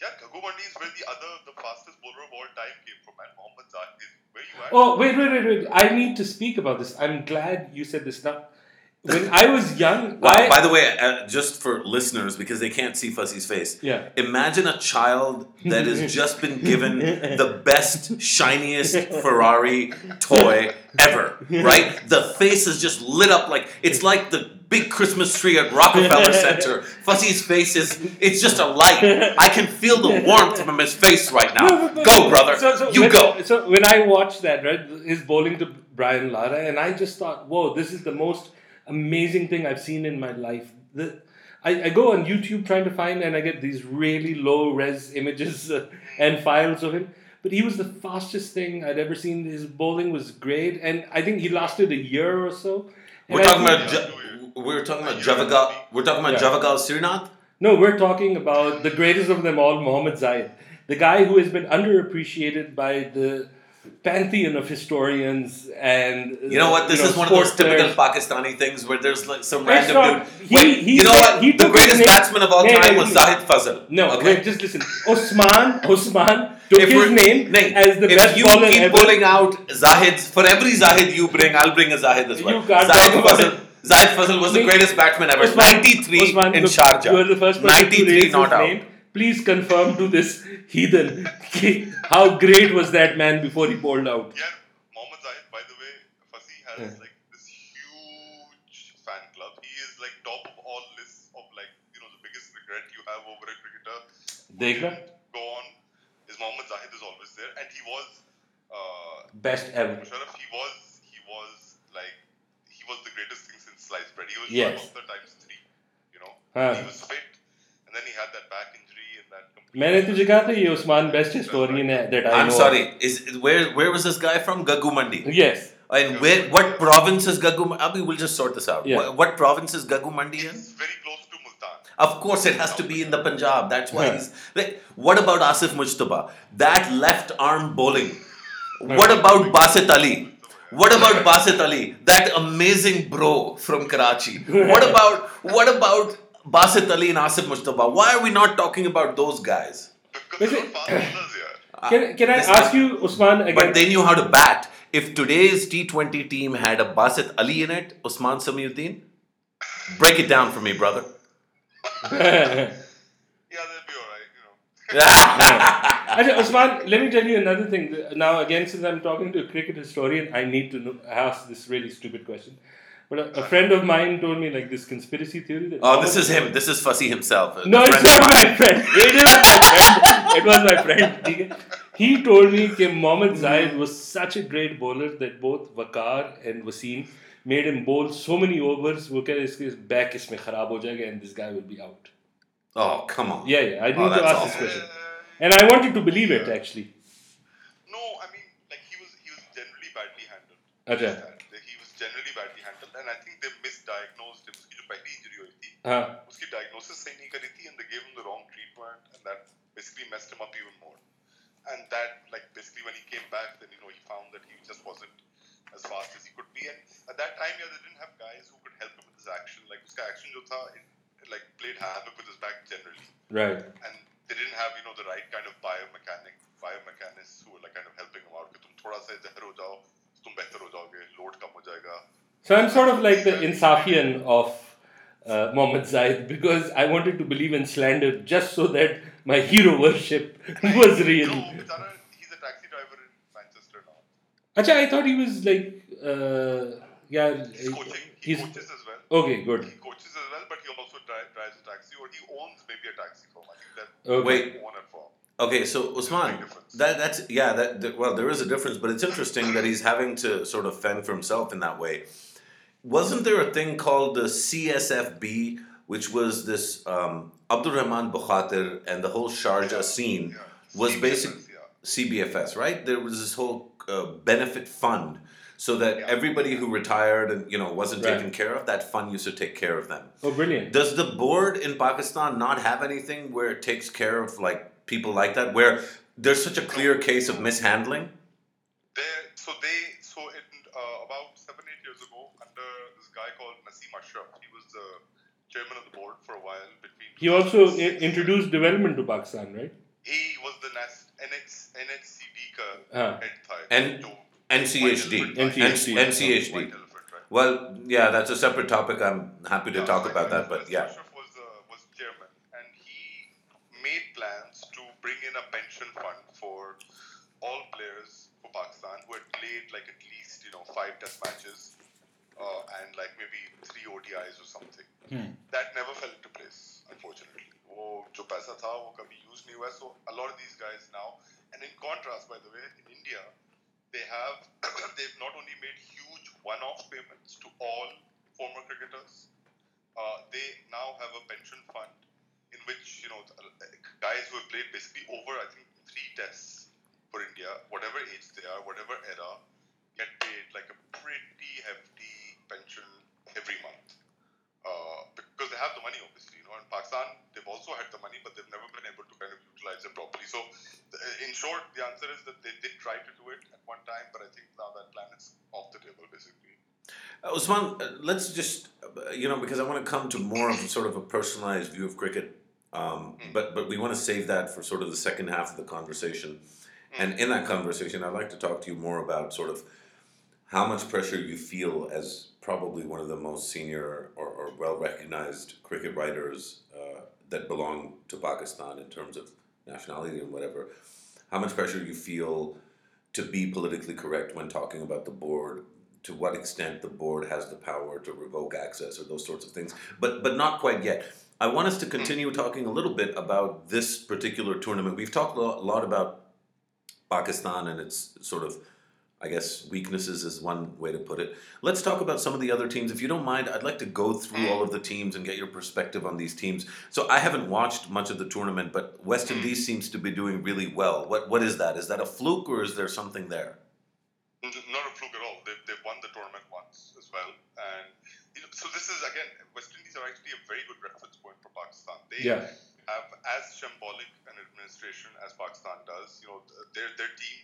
Yeah, Gaggu Mandi is where the other, the fastest bowler of all time came from, and Mohammad Zahid is where you at? Oh, wait, wait, wait, wait. I need to speak about this. I'm glad you said this now. When I was young, (laughs) Wow, I, by the way, uh, just for listeners, because they can't see Fasi's face, Yeah. imagine a child that has (laughs) just been given the best, shiniest Ferrari toy (laughs) ever, right? The face is just lit up like it's like the big Christmas tree at Rockefeller (laughs) Center. Fasi's face is it's just a light. I can feel the warmth from his face right now. (laughs) No, but- but- Go, brother. So, so you when, go. So when I watched that, right, his bowling to Brian Lara, and I just thought, whoa, this is the most amazing thing I've seen in my life. The, I, I go on YouTube trying to find, and I get these really low res images uh, and files of him. But he was the fastest thing I'd ever seen. His bowling was great, and I think he lasted a year or so. And We're I talking think- about Ju- we're talking about Javagal. We're talking about Yeah. Javagal Srinath. No, we're talking about the greatest of them all, Muhammad Zahid, the guy who has been underappreciated by the pantheon of historians and You know what? This is one of those typical Pakistani things where there's like some That's random not- dude. he- Wait, he you know said- what? he the greatest name- batsman of all Hey, time hey, was. Zahid Fazal. No, okay. wait, just listen. Usman, Usman took If his name Nahin, as the if best you keep ever. pulling out Zahids, for every Zahid you bring, I'll bring a Zahid as well. You can't Zahid talk about Fazal, Zahid Fazal was the greatest batsman ever. Usman, 93 Usman, in Sharjah. You are the first person 93 not out. Name. Please confirm to this heathen how great was that man before he bowled out. Yeah, Mohammad Zaid, by the way, Fazil has yeah. like this huge fan club. He is like top of all lists of like, you know, the biggest regret you have over a cricketer. Dekha? Gone is Mohammad Zahid is always there and he was uh, best ever. Mosharraf, he was sliced bread. He was Yes. yes. the times three, you know. हाँ. He was fit, and then he had that back injury and that. complete- मैंने तुझे कहा था ये Usman best historian है that I I'm know. sorry. Is where where was this guy from? Gagu Mandi. of. Yes. And where what province is Gagu? Mandi? Abhi, we'll just sort this out. Yeah. What, what province is Gagu Mandi in? It's very close to Multan. Of course, it has to be in the Punjab. That's why Yeah. he's. Like, what about Asif Mujtaba? That left arm bowling. What about Basit Ali? What about Basit Ali? That amazing bro from Karachi. What about what about Basit Ali and Asif Mujtaba? Why are we not talking about those guys? Because they're Listen- not fast bowlers here. Ah, can, can I ask you, Usman, again? But they knew how to bat. If today's T20 team had a Basit Ali in it, Usman Samiuddin, break it down for me, brother. (laughs) Yeah, they'll be alright, you know. (laughs) (laughs) Usman, let me tell you another thing. Now, again, since I'm talking to a cricket historian, I need to know, ask this really stupid question. But a, a, friend of mine told me like this conspiracy theory. That oh, this is him. This is Fasi himself. No, it's not my friend. It is my friend. It was my friend. He told me that Mohammad Zahid was such a great bowler that both Waqar and Wasim made him bowl so many overs. Wo keh back is kharab ho jayega and this guy will be out. Oh come on. Yeah, yeah. I need oh, to ask awful. this question. and I wanted to believe it actually. no, I mean, like he was he was generally badly handled. अच्छा. That He was generally badly handled, and I think they misdiagnosed him. उसकी जो पहली injury हुई थी, हाँ. उसकी diagnosis सही नहीं करी थी, and they gave him the wrong treatment, and that basically messed him up even more. And that, like, basically when he came back, then you know he found that he just wasn't as fast as he could be. And at that time, yeah, they didn't have guys who could help him with his action. Like उसका action जो था, it, it like played havoc with his back generally. Right. and they didn't have you know the right kind of biomechanic biomechanists who were like kind of helping them out. load So I'm sort of like the Insafian of uh, Mohammed Zahid because I wanted to believe in slander just so that my hero worship (laughs) was real. No, he's a taxi driver in Manchester now. I thought he was like, uh, yeah. He's coaching. He he's, coaches as well. Okay, good. He coaches as well, but he also drives a taxi or he owns maybe a taxi that Okay. Wait. owner firm Okay, so Usman, that that's yeah, that, that well, there is a difference, but it's interesting that he's having to sort of fend for himself in that way. Wasn't there a thing called the CSFB, which was this um, Abdul Rahman Bukhatir and the whole Sharjah scene yeah. was basically yeah. CBFS, right? There was this whole uh, benefit fund so that yeah. everybody who retired and you know wasn't right. taken care of, that fund used to take care of them. Oh, brilliant! Does the board in Pakistan not have anything where it takes care of like people like that, where there's such a clear case of mishandling? So they so in uh, about seven eight years ago, under this guy called Nasim Ashraf, he was the chairman of the board for a while. Between he also introduced development to Pakistan, right? He was the NAS, NX, ka ah. head thai. And NCHD. White elephant, NCHD. right? NCHD. White elephant, right? Well, yeah, that's a separate topic. I'm happy to Yeah, talk so about that, Naseem but yeah. Ashraf was, uh, was chairman, and he made plans to bring in a pension fund for all players for Pakistan who had played like at least you know five Test matches uh, and like maybe three ODIs or something. That never fell into place, unfortunately. वो जो पैसा था वो कभी use नहीं हुआ. So a lot of these guys now, and in contrast, by the way, in India, they have (coughs) they've not only made huge one-off payments to all former cricketers, uh, they now have a pension fund in which you know guys who have played basically over I think three tests for India, whatever age they are, whatever era, get paid like a pretty hefty pension every month. Uh, because they have the money, obviously, you know. In Pakistan, they've also had the money, but they've never been able to kind of utilize it properly. So, in short, the answer is that they did try to do it at one time, but I think now that plan is off the table, basically. Uh, Usman, uh, let's just, uh, you know, because I want to come to more of sort of a personalized view of cricket, um, but but we want to save that for sort of the second half of the conversation. And in that conversation, I'd like to talk to you more about sort of how much pressure you feel as probably one of the most senior or, or well recognized cricket writers uh, that belong to Pakistan in terms of nationality and whatever. How much pressure you feel to be politically correct when talking about the board? To what extent the board has the power to revoke access or those sorts of things? But but not quite yet. I want us to continue talking a little bit about this particular tournament. We've talked a lot, a lot about pakistan and its sort of i guess weaknesses is one way to put it let's talk about some of the other teams if you don't mind i'd like to go through all of the teams and get your perspective on these teams so i haven't watched much of the tournament but west hmm. indies seems to be doing really well what what is that is that a fluke or is there something there Not a fluke at all. They've, they've won the tournament once as well. And you know, so this is, again, West Indies are actually a very good reference point for Pakistan. Pakistan. They Yeah. have as shambolic an administration as Pakistan does. You know, their their team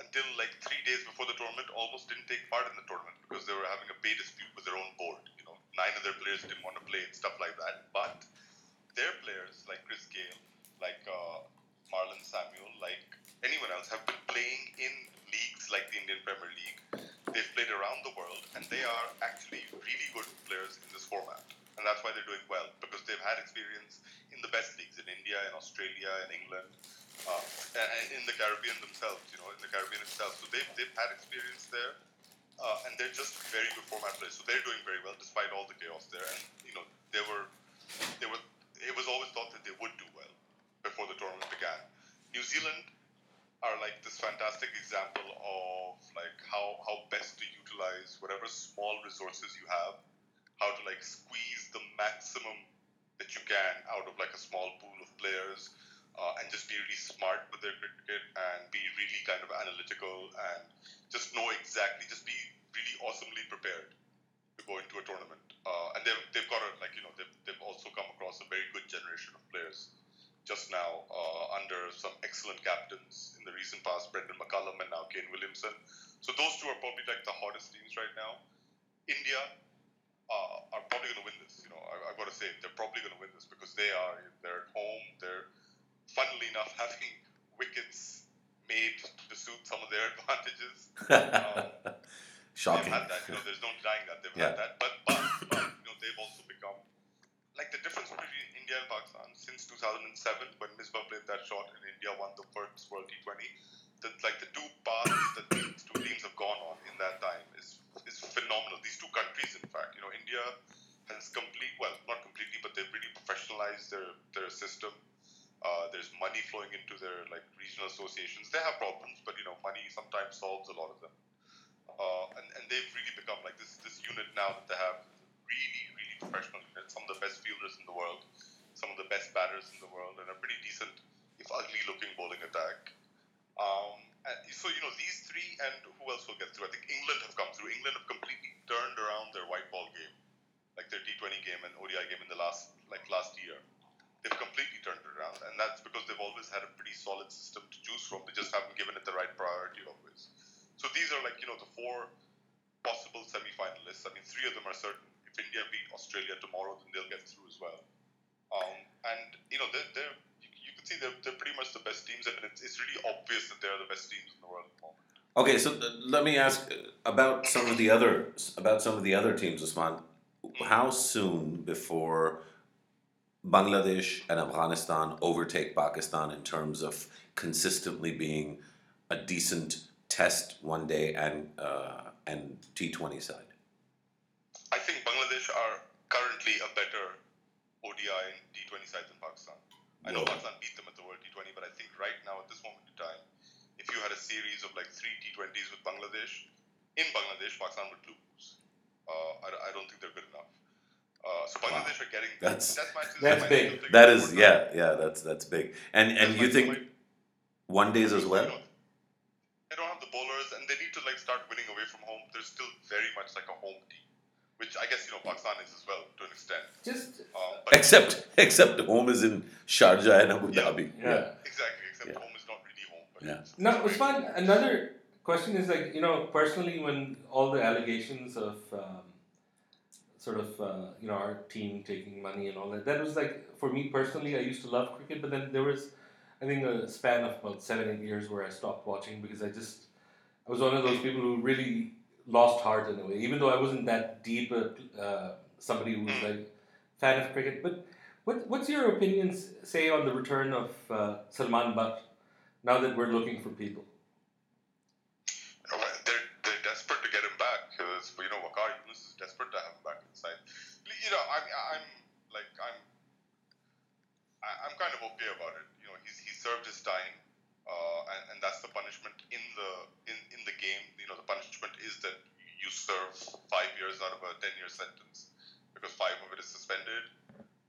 until like three days before the tournament almost didn't take part in the tournament because they were having a pay dispute with their own board. You know, nine of their players didn't want to play and stuff like that. But their players like Chris Gayle, like uh, Marlon Samuel, like anyone else, have been playing in leagues like the Indian Premier League. They've played around the world, and they are actually really good players in this format. And that's why they're doing well because they've had experience in the best leagues in India, in Australia, in England, uh, in the Caribbean themselves. You know, in the Caribbean itself. So they've they've had experience there, uh, and they're just very good format players. So they're doing very well despite all the chaos there. And you know, they were they were. It was always thought that they would do well before the tournament began. New Zealand are like this fantastic example of like how how best to utilize whatever small resources you have, how to like squeeze the maximum that you can out of like a small pool of players, uh, and just be really smart with their cricket and be really kind of analytical and just know exactly, just be really awesomely prepared to go into a tournament. Uh, and they've they've got a like you know they've they've also come across a very good generation of players just now uh, under some excellent captains in the recent past, Brendon McCullum and now Kane Williamson. So those two are probably like the hottest teams right now. India uh, are probably going to win this. You know, I, I've got to say they're probably going to win this because they are they're at home. They're funnily enough (laughs) having wickets made to suit some of their (laughs) advantages. Um, (laughs) Shocking. They've had that. You know, there's no denying that they've Yeah. had that. But, but, but you know, they've also become like the difference between India and Pakistan since 2007 when Misbah played that shot and India won the first World T20. That like the two paths that these two teams have gone on in that time is is phenomenal. These two countries, in fact, you know, India has complete well, not completely, but they've really professionalized their their system. Uh, there's money flowing into their like regional associations. They have problems, but you know, money sometimes solves a lot of them. Uh, and, and they've really become like this this unit now that they have really really professional unit. Some of the best fielders in the world, some of the best batters in the world, and a pretty decent, if ugly looking bowling attack. Um, and so you know these three, and who else will get through? I think England have come through. England have completely turned around their white ball game, like their T20 game and ODI game in the last like last year. They've completely turned it around, and that's because they've always had a pretty solid system to choose from. They just haven't given it the right priority always. So these are like you know the four possible semi-finalists. I mean, three of them are certain. If India beat Australia tomorrow, then they'll get through as well. Um, and you know they're, they're you, you can see they're, they're pretty much the best teams, and it's, it's really obvious that they're the best teams in the world at the moment. Okay, so uh, let me ask uh, about some of the other about some of the other teams, Usman. How soon before Bangladesh and Afghanistan overtake Pakistan in terms of consistently being a decent Test, One Day, and uh, and T Twenty side? I think Bangladesh are currently a better ODI and T20 side than Pakistan. I know. Pakistan beat them at the World T20, but I think right now at this moment in time, if you had a series of like three T20s with Bangladesh, in Bangladesh, Pakistan would lose. Uh, I, I don't think they're good enough. Uh, so Bangladesh are getting That's- test matches. that's might big. still take That more is, time. yeah, yeah, that's that's big. And and Test you think might- one days as well? You know, They don't have the bowlers, and they need to like start winning away from home. They're still very much like a home team, which I guess you know Pakistan is as well to an extent. Just Um, Except except home is in Sharjah and Abu Yeah. Dhabi. yeah. exactly, except Yeah. home is not really home. But Yeah. it's- No, it's Usman, another question is like, you know, personally, when all the allegations of um, sort of, uh, you know, our team taking money and all that, that was like, for me personally, I used to love cricket, but then there was, I think, a span of about seven, eight years where I stopped watching because I just, I was one of those people who really lost heart in a way, even though I wasn't that deep a, uh, somebody who was like fan of cricket. But what, what's your opinions, say, on the return of uh, Salman Butt now that we're looking for people? Well, They're, they're desperate to get him back because you know Waqar Younis is desperate to have him back inside. You know, I, I'm like I'm I- I'm kind of okay about it. You know, he's he served his time, uh, and, and that's the punishment in the in, in the game. You know, the punishment is that you serve five years out of a ten year sentence because five of it is suspended.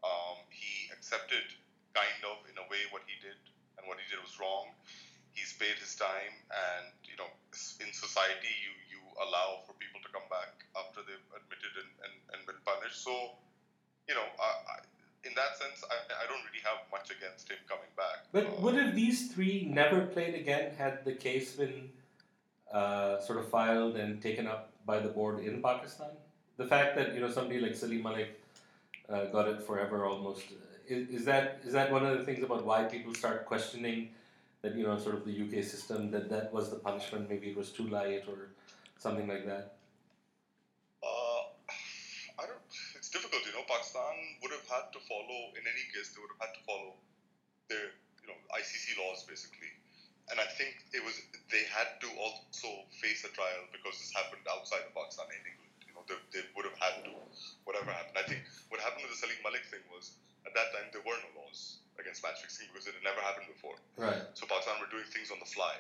Um, he accepted kind of in a way what he did, and what he did was wrong. He's paid his time, and you know, in society, you you allow for people to come back after they've admitted and, and, and been punished. So, you know, I, I, that sense, I, I don't really have much against him coming back. But Uh, would have these three never played again had the case been uh, sort of filed and taken up by the board in Pakistan? The fact that you know somebody like Salim Malik uh, got it forever almost is, is that is that one of the things about why people start questioning that you know sort of the UK system that that was the punishment maybe it was too light or something like that. Uh, I don't. It's difficult. Pakistan would have had to follow, in any case, they would have had to follow their, you know, ICC laws basically. And I think it was they had to also face a trial because this happened outside of Pakistan in England. You know, they, they would have had to, whatever happened. I think what happened with the Salim Malik thing was at that time there were no laws against match fixing because it had never happened before. Right. So Pakistan were doing things on the fly.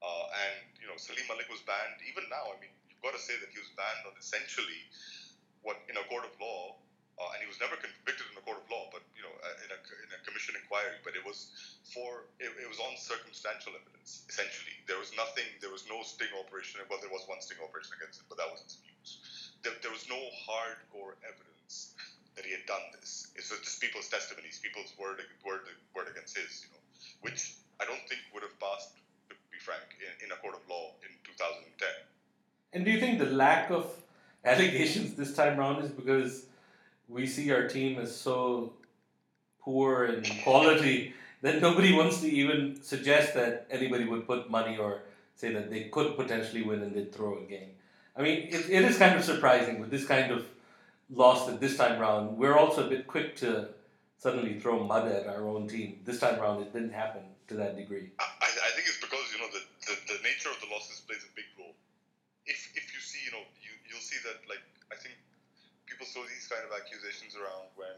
Uh, and, you know, Salim Malik was banned. Even now, I mean, you've got to say that he was banned on essentially what, in a court of law, uh, and he was never convicted in a court of law, but, you know, uh, in a, in a commission inquiry, but it was for, it, it was on circumstantial evidence, essentially. There was nothing, there was no sting operation. Well, there was one sting operation against him, but that wasn't used. There, there was no hardcore evidence that he had done this. It's just people's testimonies, people's word, word, word against his, you know, which I don't think would have passed, to be frank, in, in a court of law in 2010. And do you think the lack of allegations this time around is because we see our team as so poor in quality that nobody wants to even suggest that anybody would put money or say that they could potentially win and they'd throw a game? I mean, it, it is kind of surprising with this kind of loss that this time round. We're also a bit quick to suddenly throw mud at our own team. This time round, it didn't happen to that degree. I, I think it's because you know the, the, the nature of the losses plays a big role. If if you see, you know, you you'll see that like I think people throw these kind of accusations around when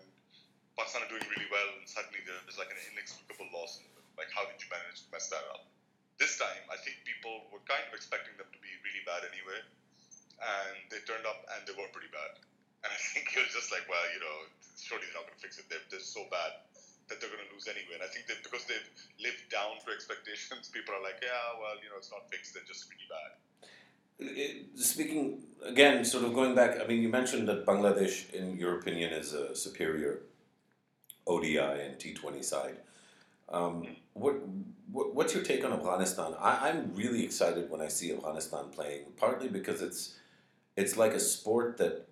Pakistan are doing really well and suddenly there's like an inexplicable loss. Like how did you manage to mess that up? This time, I think people were kind of expecting them to be really bad anyway, and they turned up and they were pretty bad. And I (laughs) think it was just like, well, you know, surely they're not going to fix it. They're, they're so bad that they're going to lose anyway. And I think that because they've lived down to expectations, (laughs) people are like, yeah, well, you know, it's not fixed. They're just really bad. Speaking again, sort of going back, I mean, you mentioned that Bangladesh, in your opinion, is a superior ODI and T20 side. Um, what, what what's your take on Afghanistan? I, I'm really excited when I see Afghanistan playing, partly because it's it's like a sport that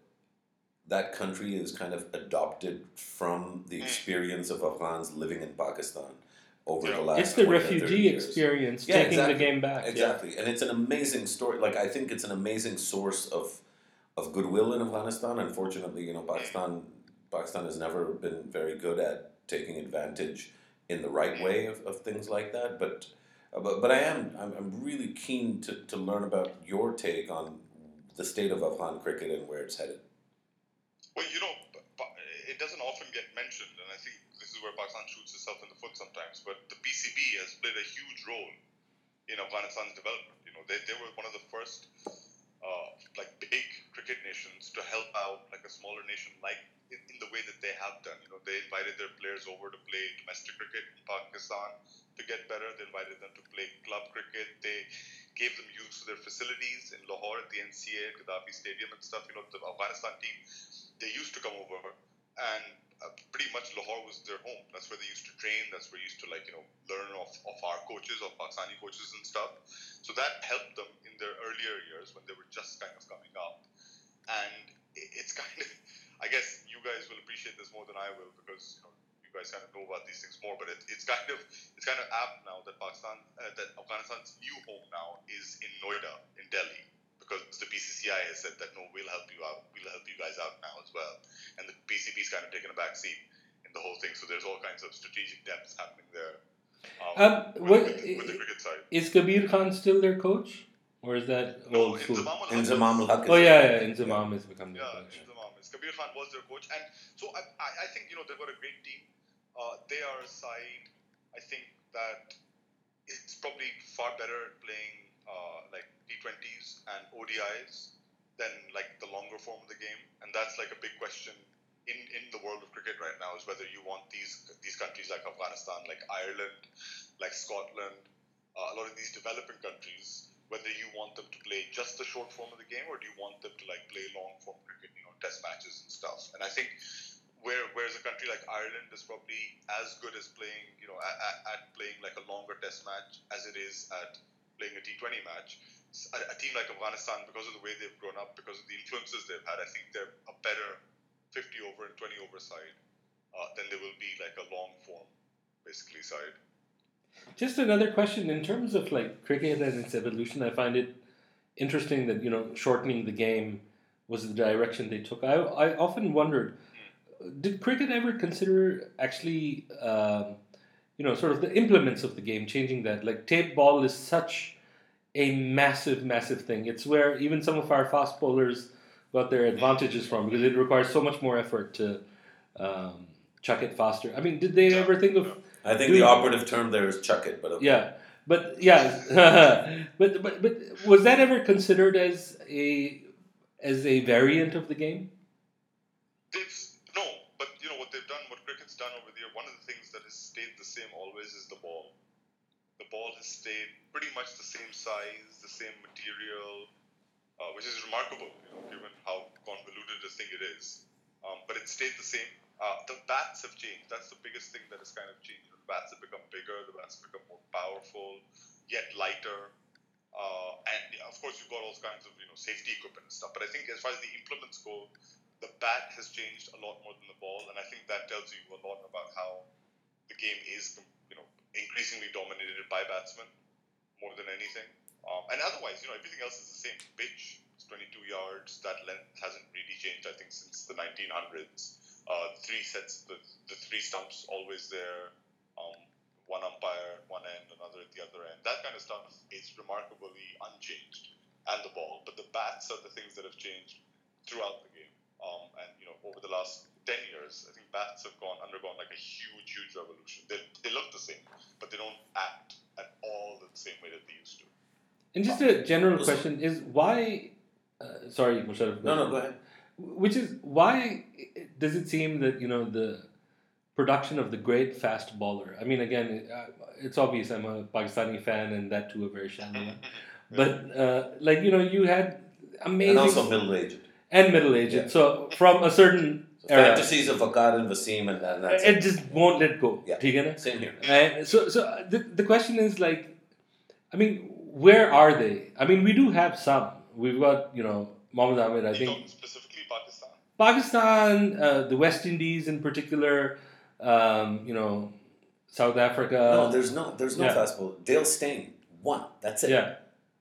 that country is kind of adopted from the experience of Afghans living in Pakistan over the last. It's the 20 or 30 refugee experience Yeah, taking exactly. the game back. yeah. Exactly, and it's an amazing story. Like I think it's an amazing source of of goodwill in Afghanistan. Unfortunately, you know, Pakistan Pakistan has never been very good at taking advantage in the right way of, of things like that. But uh, but, but I am I'm, I'm really keen to, to learn about your take on the state of Afghan cricket and where it's headed. Well, you know, p- p- it doesn't often get mentioned, and I think where Pakistan shoots itself in the foot sometimes. But the PCB has played a huge role in Afghanistan's development. You know, they, they were one of the first uh, like big cricket nations to help out like a smaller nation like in, in the way that they have done. You know, they invited their players over to play domestic cricket in Pakistan to get better. They invited them to play club cricket. They gave them use to their facilities in Lahore at the NCA, Gaddafi Stadium and stuff. You know, the Afghanistan team, they used to come over and uh, pretty much Lahore was their home. That's where they used to train. That's where they used to like, you know, learn off of our coaches, of Pakistani coaches and stuff. So that helped them in their earlier years when they were just kind of coming up. And it's (laughs) kind of, I guess you guys will appreciate this more than I will because, you know, you guys kind of know about these things more. But it, it's kind of, it's kind of apt now that Pakistan, uh, that Afghanistan's new home now is in Noida, in Delhi. Because the BCCI has said that no, we'll help you out. We'll help you guys out now as well and the PCB's kind of taken a back seat in the whole thing. So there's all kinds of strategic depths happening there. Um, with, what- with, the, with the cricket side. Is Kabir Khan still their coach? Or is that No, old school? Inzamam al Inzamam ul Haq is- Oh, yeah, yeah. Inzamam has become their Yeah, coach. Inzamam. It's Kabir Khan was their coach, and so I, I, I think you know they've got a great team. Uh, they are a side. I think that it's probably far better playing uh, like T20s and ODIs than like the longer form of the game, and that's like a big question in, in the world of cricket right now is whether you want these these countries like Afghanistan, like Ireland, like Scotland, uh, a lot of these developing countries, whether you want them to play just the short form of the game or do you want them to like play long form cricket, you know, test matches and stuff. And I think where whereas a country like Ireland is probably as good as playing, you know, at, at, playing like a longer test match as it is at playing a T20 match. A, team like Afghanistan, because of the way they've grown up, because of the influences they've had, I think they're a better 50 over and 20 over side uh, than they will be like a long form, basically side. Just another question in terms of like cricket and its evolution. I find it interesting that you know shortening the game was the direction they took. I I often wondered, did cricket ever consider actually, um, you know, sort of the implements of the game changing that? Like tape ball is such a massive, massive thing. It's where even some of our fast bowlers got their advantages from because it requires so much more effort to um, chuck it faster. I mean, did they ever think of I think the operative term there is chuck it, but okay. yeah, but yeah, (laughs) but but but was that ever considered as a as a variant of the game? They've, no, but you know what they've done, what cricket's done over there. One of the things that has stayed the same always is the ball. The ball has stayed pretty much the same size, the same material, uh, which is remarkable, you know, given how convoluted a thing it is. Um, but it stayed the same. Uh, the bats have changed. That's the biggest thing that has kind of changed. The bats have become bigger. The bats have become more powerful, yet lighter. Uh, and of course, you've got all kinds of you know safety equipment and stuff. But I think as far as the implements go, the bat has changed a lot more than the ball, and I think that tells you a lot about how the game is increasingly dominated by batsmen more than anything. Um, and otherwise, you know, everything else is the same. Pitch, 22 yards. That length hasn't really changed, I think, since the 1900s. Uh, three sets, the, the three stumps always there. Um, one umpire, at one end, another at the other end. That kind of stuff is remarkably unchanged, and the ball. But the bats are the things that have changed throughout the game. Um, and you know, over the last ten years, I think bats have gone undergone like a huge, huge revolution. They, they look the same, but they don't act at all the same way that they used to. And just a general question is why? Uh, sorry, Mosharraf. No, no, go ahead. Which is why does it seem that you know the production of the great fast bowler? I mean, again, uh, it's obvious I'm a Pakistani fan, and that too a very shallow one. (laughs) But uh, like you know, you had amazing And also middle aged. and middle aged. Yeah. So from a certain era, fantasies of Waqar and Wasim and, that's it. it. just won't let go. Yeah. Right? Same here. Right? So, so uh, the, the question is like, I mean, where are they? I mean, we do have some. We've got, you know, Mohammad Ahmed, I you think. Specifically Pakistan. Pakistan, uh, the West Indies in particular, um, you know, South Africa. No, there's no, there's no yeah. fast bowler. Dale Steyn, one. That's it. Yeah.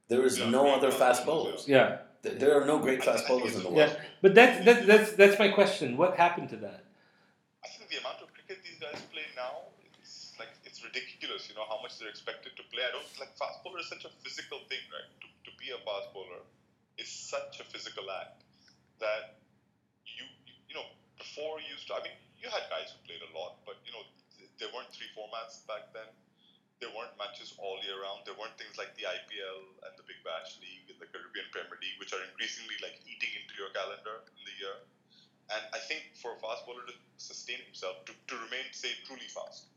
There is yeah, no other fast bowlers. Yeah. There are no great I- I fast bowlers in the a- yeah. world. But that's, that's, that's, that's my question. What happened to that? I think the amount of cricket these guys play now is like it's ridiculous. You know how much they're expected to play. I don't like fast bowler is such a physical thing, right? To, to be a fast bowler is such a physical act that you you, you know before you used to. I mean, you had guys who played a lot, but you know there weren't three formats back then. There weren't matches all year round. There weren't things like the IPL and the Big Bash League and the Caribbean Premier League, which are increasingly like eating into your calendar in the year. And I think for a fast bowler to sustain himself, to, to remain, say, truly fast,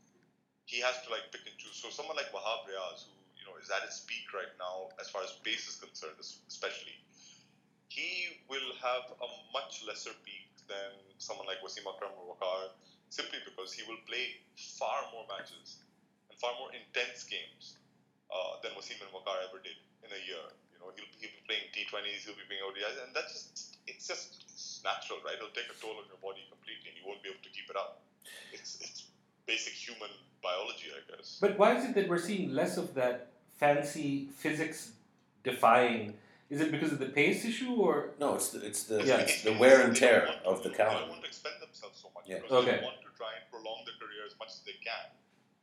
he has to like pick and choose. So someone like Wahab Riaz, who you know is at his peak right now as far as pace is concerned, especially, he will have a much lesser peak than someone like Wasim Akram or Waqar, simply because he will play far more matches far more intense games uh, than Wasim and Waqar ever did in a year. You know, he'll, he'll be playing T20s, he'll be playing ODIs, and that's just it's just it's natural, right? It'll take a toll on your body completely, and you won't be able to keep it up. It's it's basic human biology, I guess. But why is it that we're seeing less of that fancy physics defying? Is it because of the pace issue or? No, it's the, it's the, Yeah. it's the wear and tear of to- the They don't calendar. want to expend themselves so much Yeah. because Okay. they want to try and prolong their career as much as they can.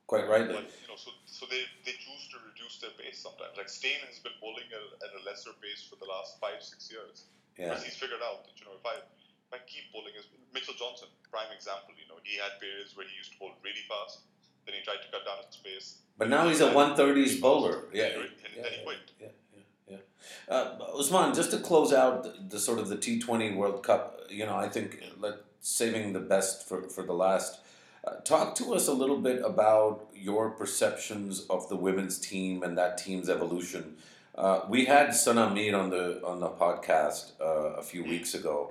Quite rightly. But you know, so so they, they choose to reduce their pace sometimes. Like Steyn has been bowling at, at a lesser pace for the last five six years. Yeah. Because he's figured out that you know if I if I keep bowling as Mitchell Johnson, prime example. You know he had periods where he used to bowl really fast, then he tried to cut down his pace. But now he's a 130s bowler. Yeah. And yeah, then he quit. Yeah, yeah, yeah. Uh, Usman, just to close out the, the sort of the T20 World Cup, you know, I think let saving the best for, for the last. Uh, talk to us a little bit about your perceptions of the women's team and that team's evolution. Uh, we had Sana on the on the podcast uh, a few weeks ago,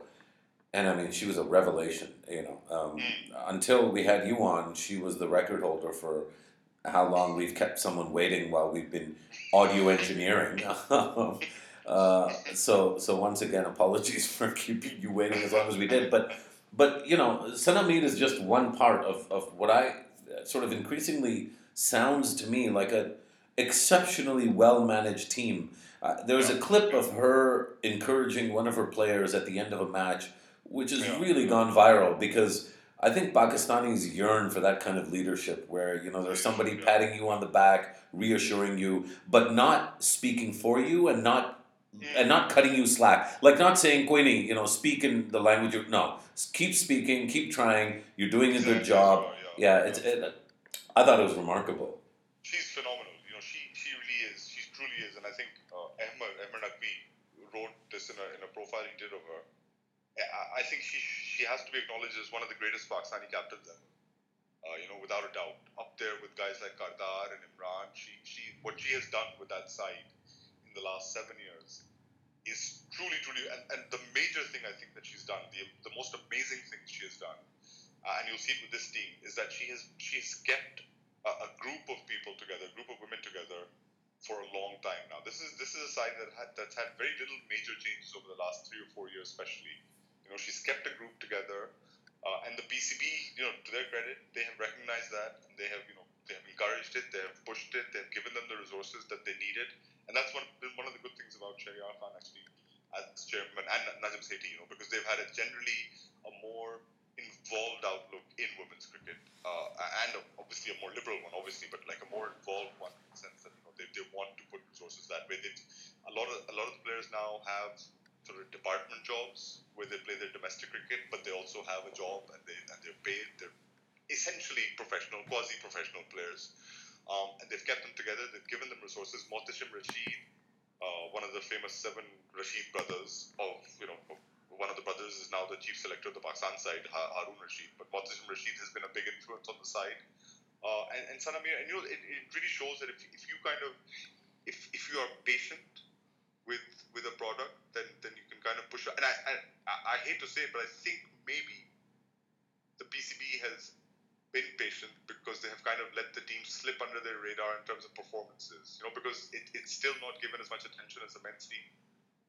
and I mean, she was a revelation. You know, um, Mm. until we had you on, she was the record holder for how long we've kept someone waiting while we've been audio engineering. (laughs) uh, so, so once again, apologies (laughs) for keeping you waiting as long as we did. But, but you know, Sana Mir is just one part of, of what I sort of increasingly sounds to me like a exceptionally well managed team. Uh, there was a clip of her encouraging one of her players at the end of a match, which has Yeah. really gone viral because I think Pakistanis yearn for that kind of leadership where, you know, there's somebody patting you on the back, reassuring you, but not speaking for you and not and not cutting you slack. Like not saying, Queenie, you know, speak in the language of no. Keep speaking, keep trying, you're doing a good job. Yeah, it's it, I thought it was remarkable. she's phenomenal. You know, she she really is. She truly is. And I think uh, Ahmed Ahmer Naqvi wrote this in a, in a profile he did of her. I, I think she she has to be acknowledged as one of the greatest Pakistani captains ever. Uh, you know, without a doubt, up there with guys like Kardar and Imran. She she what she has done with that side the last seven years is truly truly and, and the major thing I think that she's done, the the most amazing thing she has done, uh, and you'll see it with this team, is that she has she's kept a, a group of people together, a group of women together for a long time now. This is this is a side that had, that's had very little major changes over the last three or four years, especially. You know, she's kept a group together, uh, and the PCB, you know, to their credit, they have recognized that and they have, you know, they have encouraged it, they have pushed it, they have given them the resources that they needed, and that's one one of the good things about Shahryar Khan actually as chairman and Najam Sethi, you know, because they've had a generally a more involved outlook in women's cricket, uh, and a, obviously a more liberal one, obviously, but like a more involved one in the sense that you know they, they want to put resources that way. A lot of a lot of the players now have sort of department jobs where they play their domestic cricket, but they also have a job and they and they're paid. They're essentially professional, quasi-professional players, um, and they've kept them together. They've given them resources. Mohtashim Rashid, uh, one of the famous seven Rashid brothers of you know. One of the brothers is now the chief selector of the Pakistan side, Ha- Harun Rashid. But Mohtashim Rashid has been a big influence on the side. Uh, and, and Sana Mir, and you know, it, it really shows that if, if you kind of, if, if you are patient with with a product, then then you can kind of push. And I I I hate to say it, but I think maybe the PCB has been patient because they have kind of let the team slip under their radar in terms of performances. You know, because it, it's still not given as much attention as the men's team.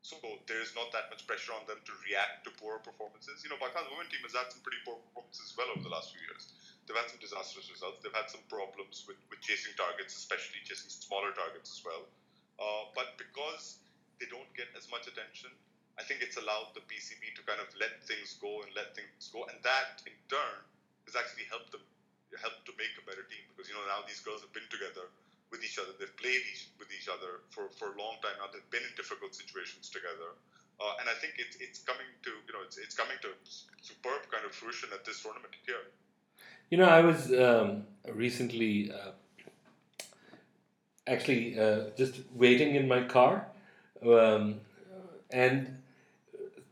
So there is not that much pressure on them to react to poor performances. You know, Pakistan's women team has had some pretty poor performances as well over the last few years. They've had some disastrous results. They've had some problems with, with chasing targets, especially chasing smaller targets as well. Uh, but because they don't get as much attention, I think it's allowed the PCB to kind of let things go and let things go, and that in turn has actually helped them helped to make a better team because you know now these girls have been together with each other, they've played each, with each other for, for a long time now. They've been in difficult situations together, uh, and I think it's it's coming to you know it's it's coming to superb kind of fruition at this tournament here. You know, I was um, recently uh, actually uh, just waiting in my car, um, and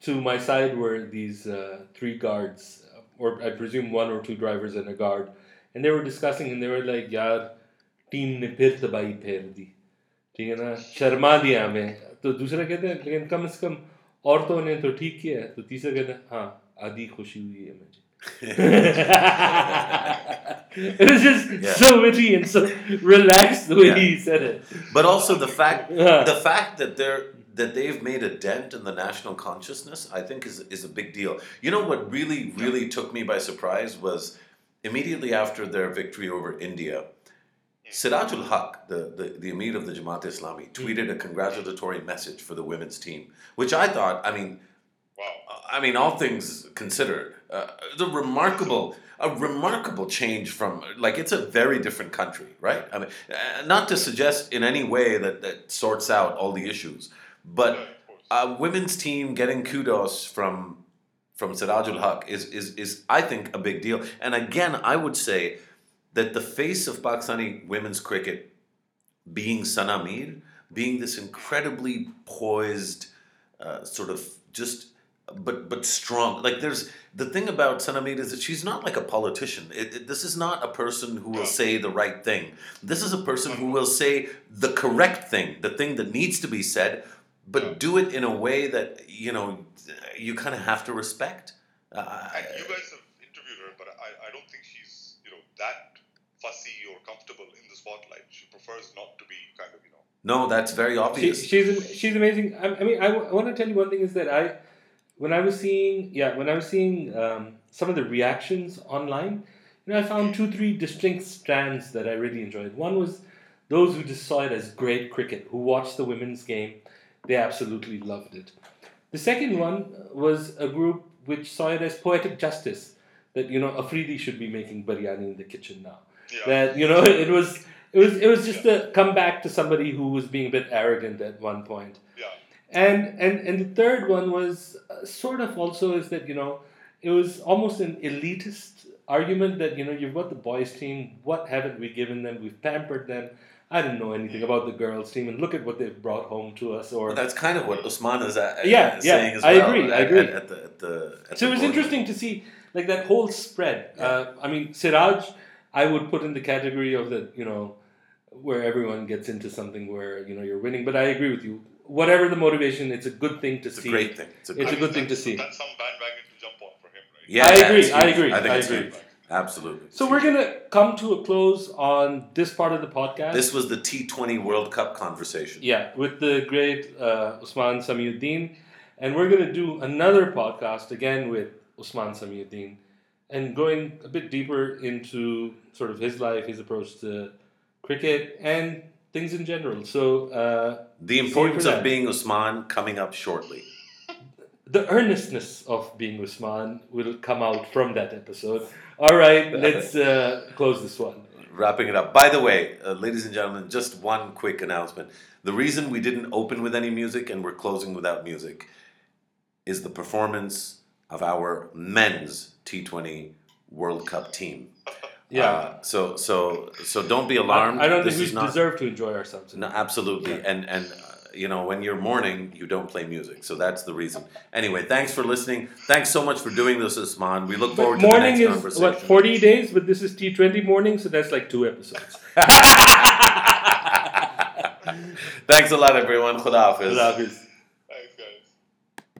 to my side were these uh, three guards, or I presume one or two drivers and a guard, and they were discussing, and they were like, "यार, team ने फिर तबाही फेर दी ठीक है ना शर्मा दिया हमें तो दूसरा कहते हैं लेकिन कम से कम औरतों ने तो ठीक किया है तो तीसरा कहते हैं हाँ आधी खुशी हुई है मुझे it was just Yeah. so witty and so relaxed the way Yeah. he said it. But also the fact Yeah. (laughs) the fact that they're that they've made a dent in the national consciousness, I think is is a big deal. You know what really really took me by surprise was immediately after their victory over India, Sirajul Haq, the, the, the Emir of the Jamaat Islami, tweeted a congratulatory message for the women's team, which I thought, I mean, I mean, all things considered, uh, the remarkable, a remarkable change from like it's a very different country, right? I mean, uh, not to suggest in any way that that sorts out all the issues, but Yeah, of course. a women's team getting kudos from from Sirajul Haq is is is I think a big deal. And again, I would say that the face of Pakistani women's cricket being Sana Mir, being this incredibly poised, uh, sort of just but but strong. Like there's the thing about Sana Mir is that she's not like a politician. It, it- this is not a person who will say the right thing. This is a person who will say the correct thing, the thing that needs to be said, but do it in a way that you know you kind of have to respect. Uh, you guys have interviewed her, but I, I don't think she's you know that fussy or comfortable in the spotlight. She prefers not to be kind of you know. no, that's very She, obvious. she's she's amazing. I, I mean, I, want to tell you one thing is that I, when I was seeing yeah, when I was seeing um, some of the reactions online, you know, I found two three distinct strands that I really enjoyed. One was those who just saw it as great cricket, who watched the women's game, they absolutely loved it. The second one was a group which saw it as poetic justice, that you know Afridi should be making biryani in the kitchen now. Yeah. That you know it was it was it was just a comeback to somebody who was being a bit arrogant at one point. yeah. And and and the third one was uh, sort of also is that you know it was almost an elitist argument that you know you've got the boys team. What haven't we given them? We've pampered them. I didn't know anything about the girls team, and look at what they've brought home to us. Or Well, that's kind of what Usman is uh, Yeah, yeah, saying as I well. agree, I agree. At, at the, at the, at so the it was board. interesting to see like that whole spread. Uh, I mean, Siraj, I would put in the category of the you know where everyone gets into something where you know you're winning. But I agree with you. Whatever the motivation, it's a good thing to It's a see. great thing. It's a It's great a good thing to see. That's some bandwagon to jump on for him, right? Yeah, I agree, I agree, I think I it's agree. Absolutely. So we're gonna come to a close on this part of the podcast. This was the T20 World Cup conversation. Yeah, with the great uh, Usman Samiuddin. And we're going to do another podcast again with Usman Samiuddin and going a bit deeper into sort of his life, his approach to cricket, and things in general. So, uh, The importance of being Usman coming up shortly. The earnestness of being Usman will come out from that episode. All right, (laughs) let's uh, close this one. Wrapping it up. By the way, uh, ladies and gentlemen, just one quick announcement. The reason we didn't open with any music and we're closing without music is the performance of our men's T20 World Cup team. Yeah. Uh, so so so don't be alarmed. I, I don't This think we not- deserve to enjoy ourselves. No, absolutely. And and uh, you know, when you're mourning, you don't play music. So that's the reason. Anyway, thanks for listening. Thanks so much for doing this, Usman. We look forward But to the morning next is conversation. what forty days, but this is T Twenty mourning, so that's like two episodes. (laughs) Thanks a lot, everyone. Khuda Hafiz. Love is.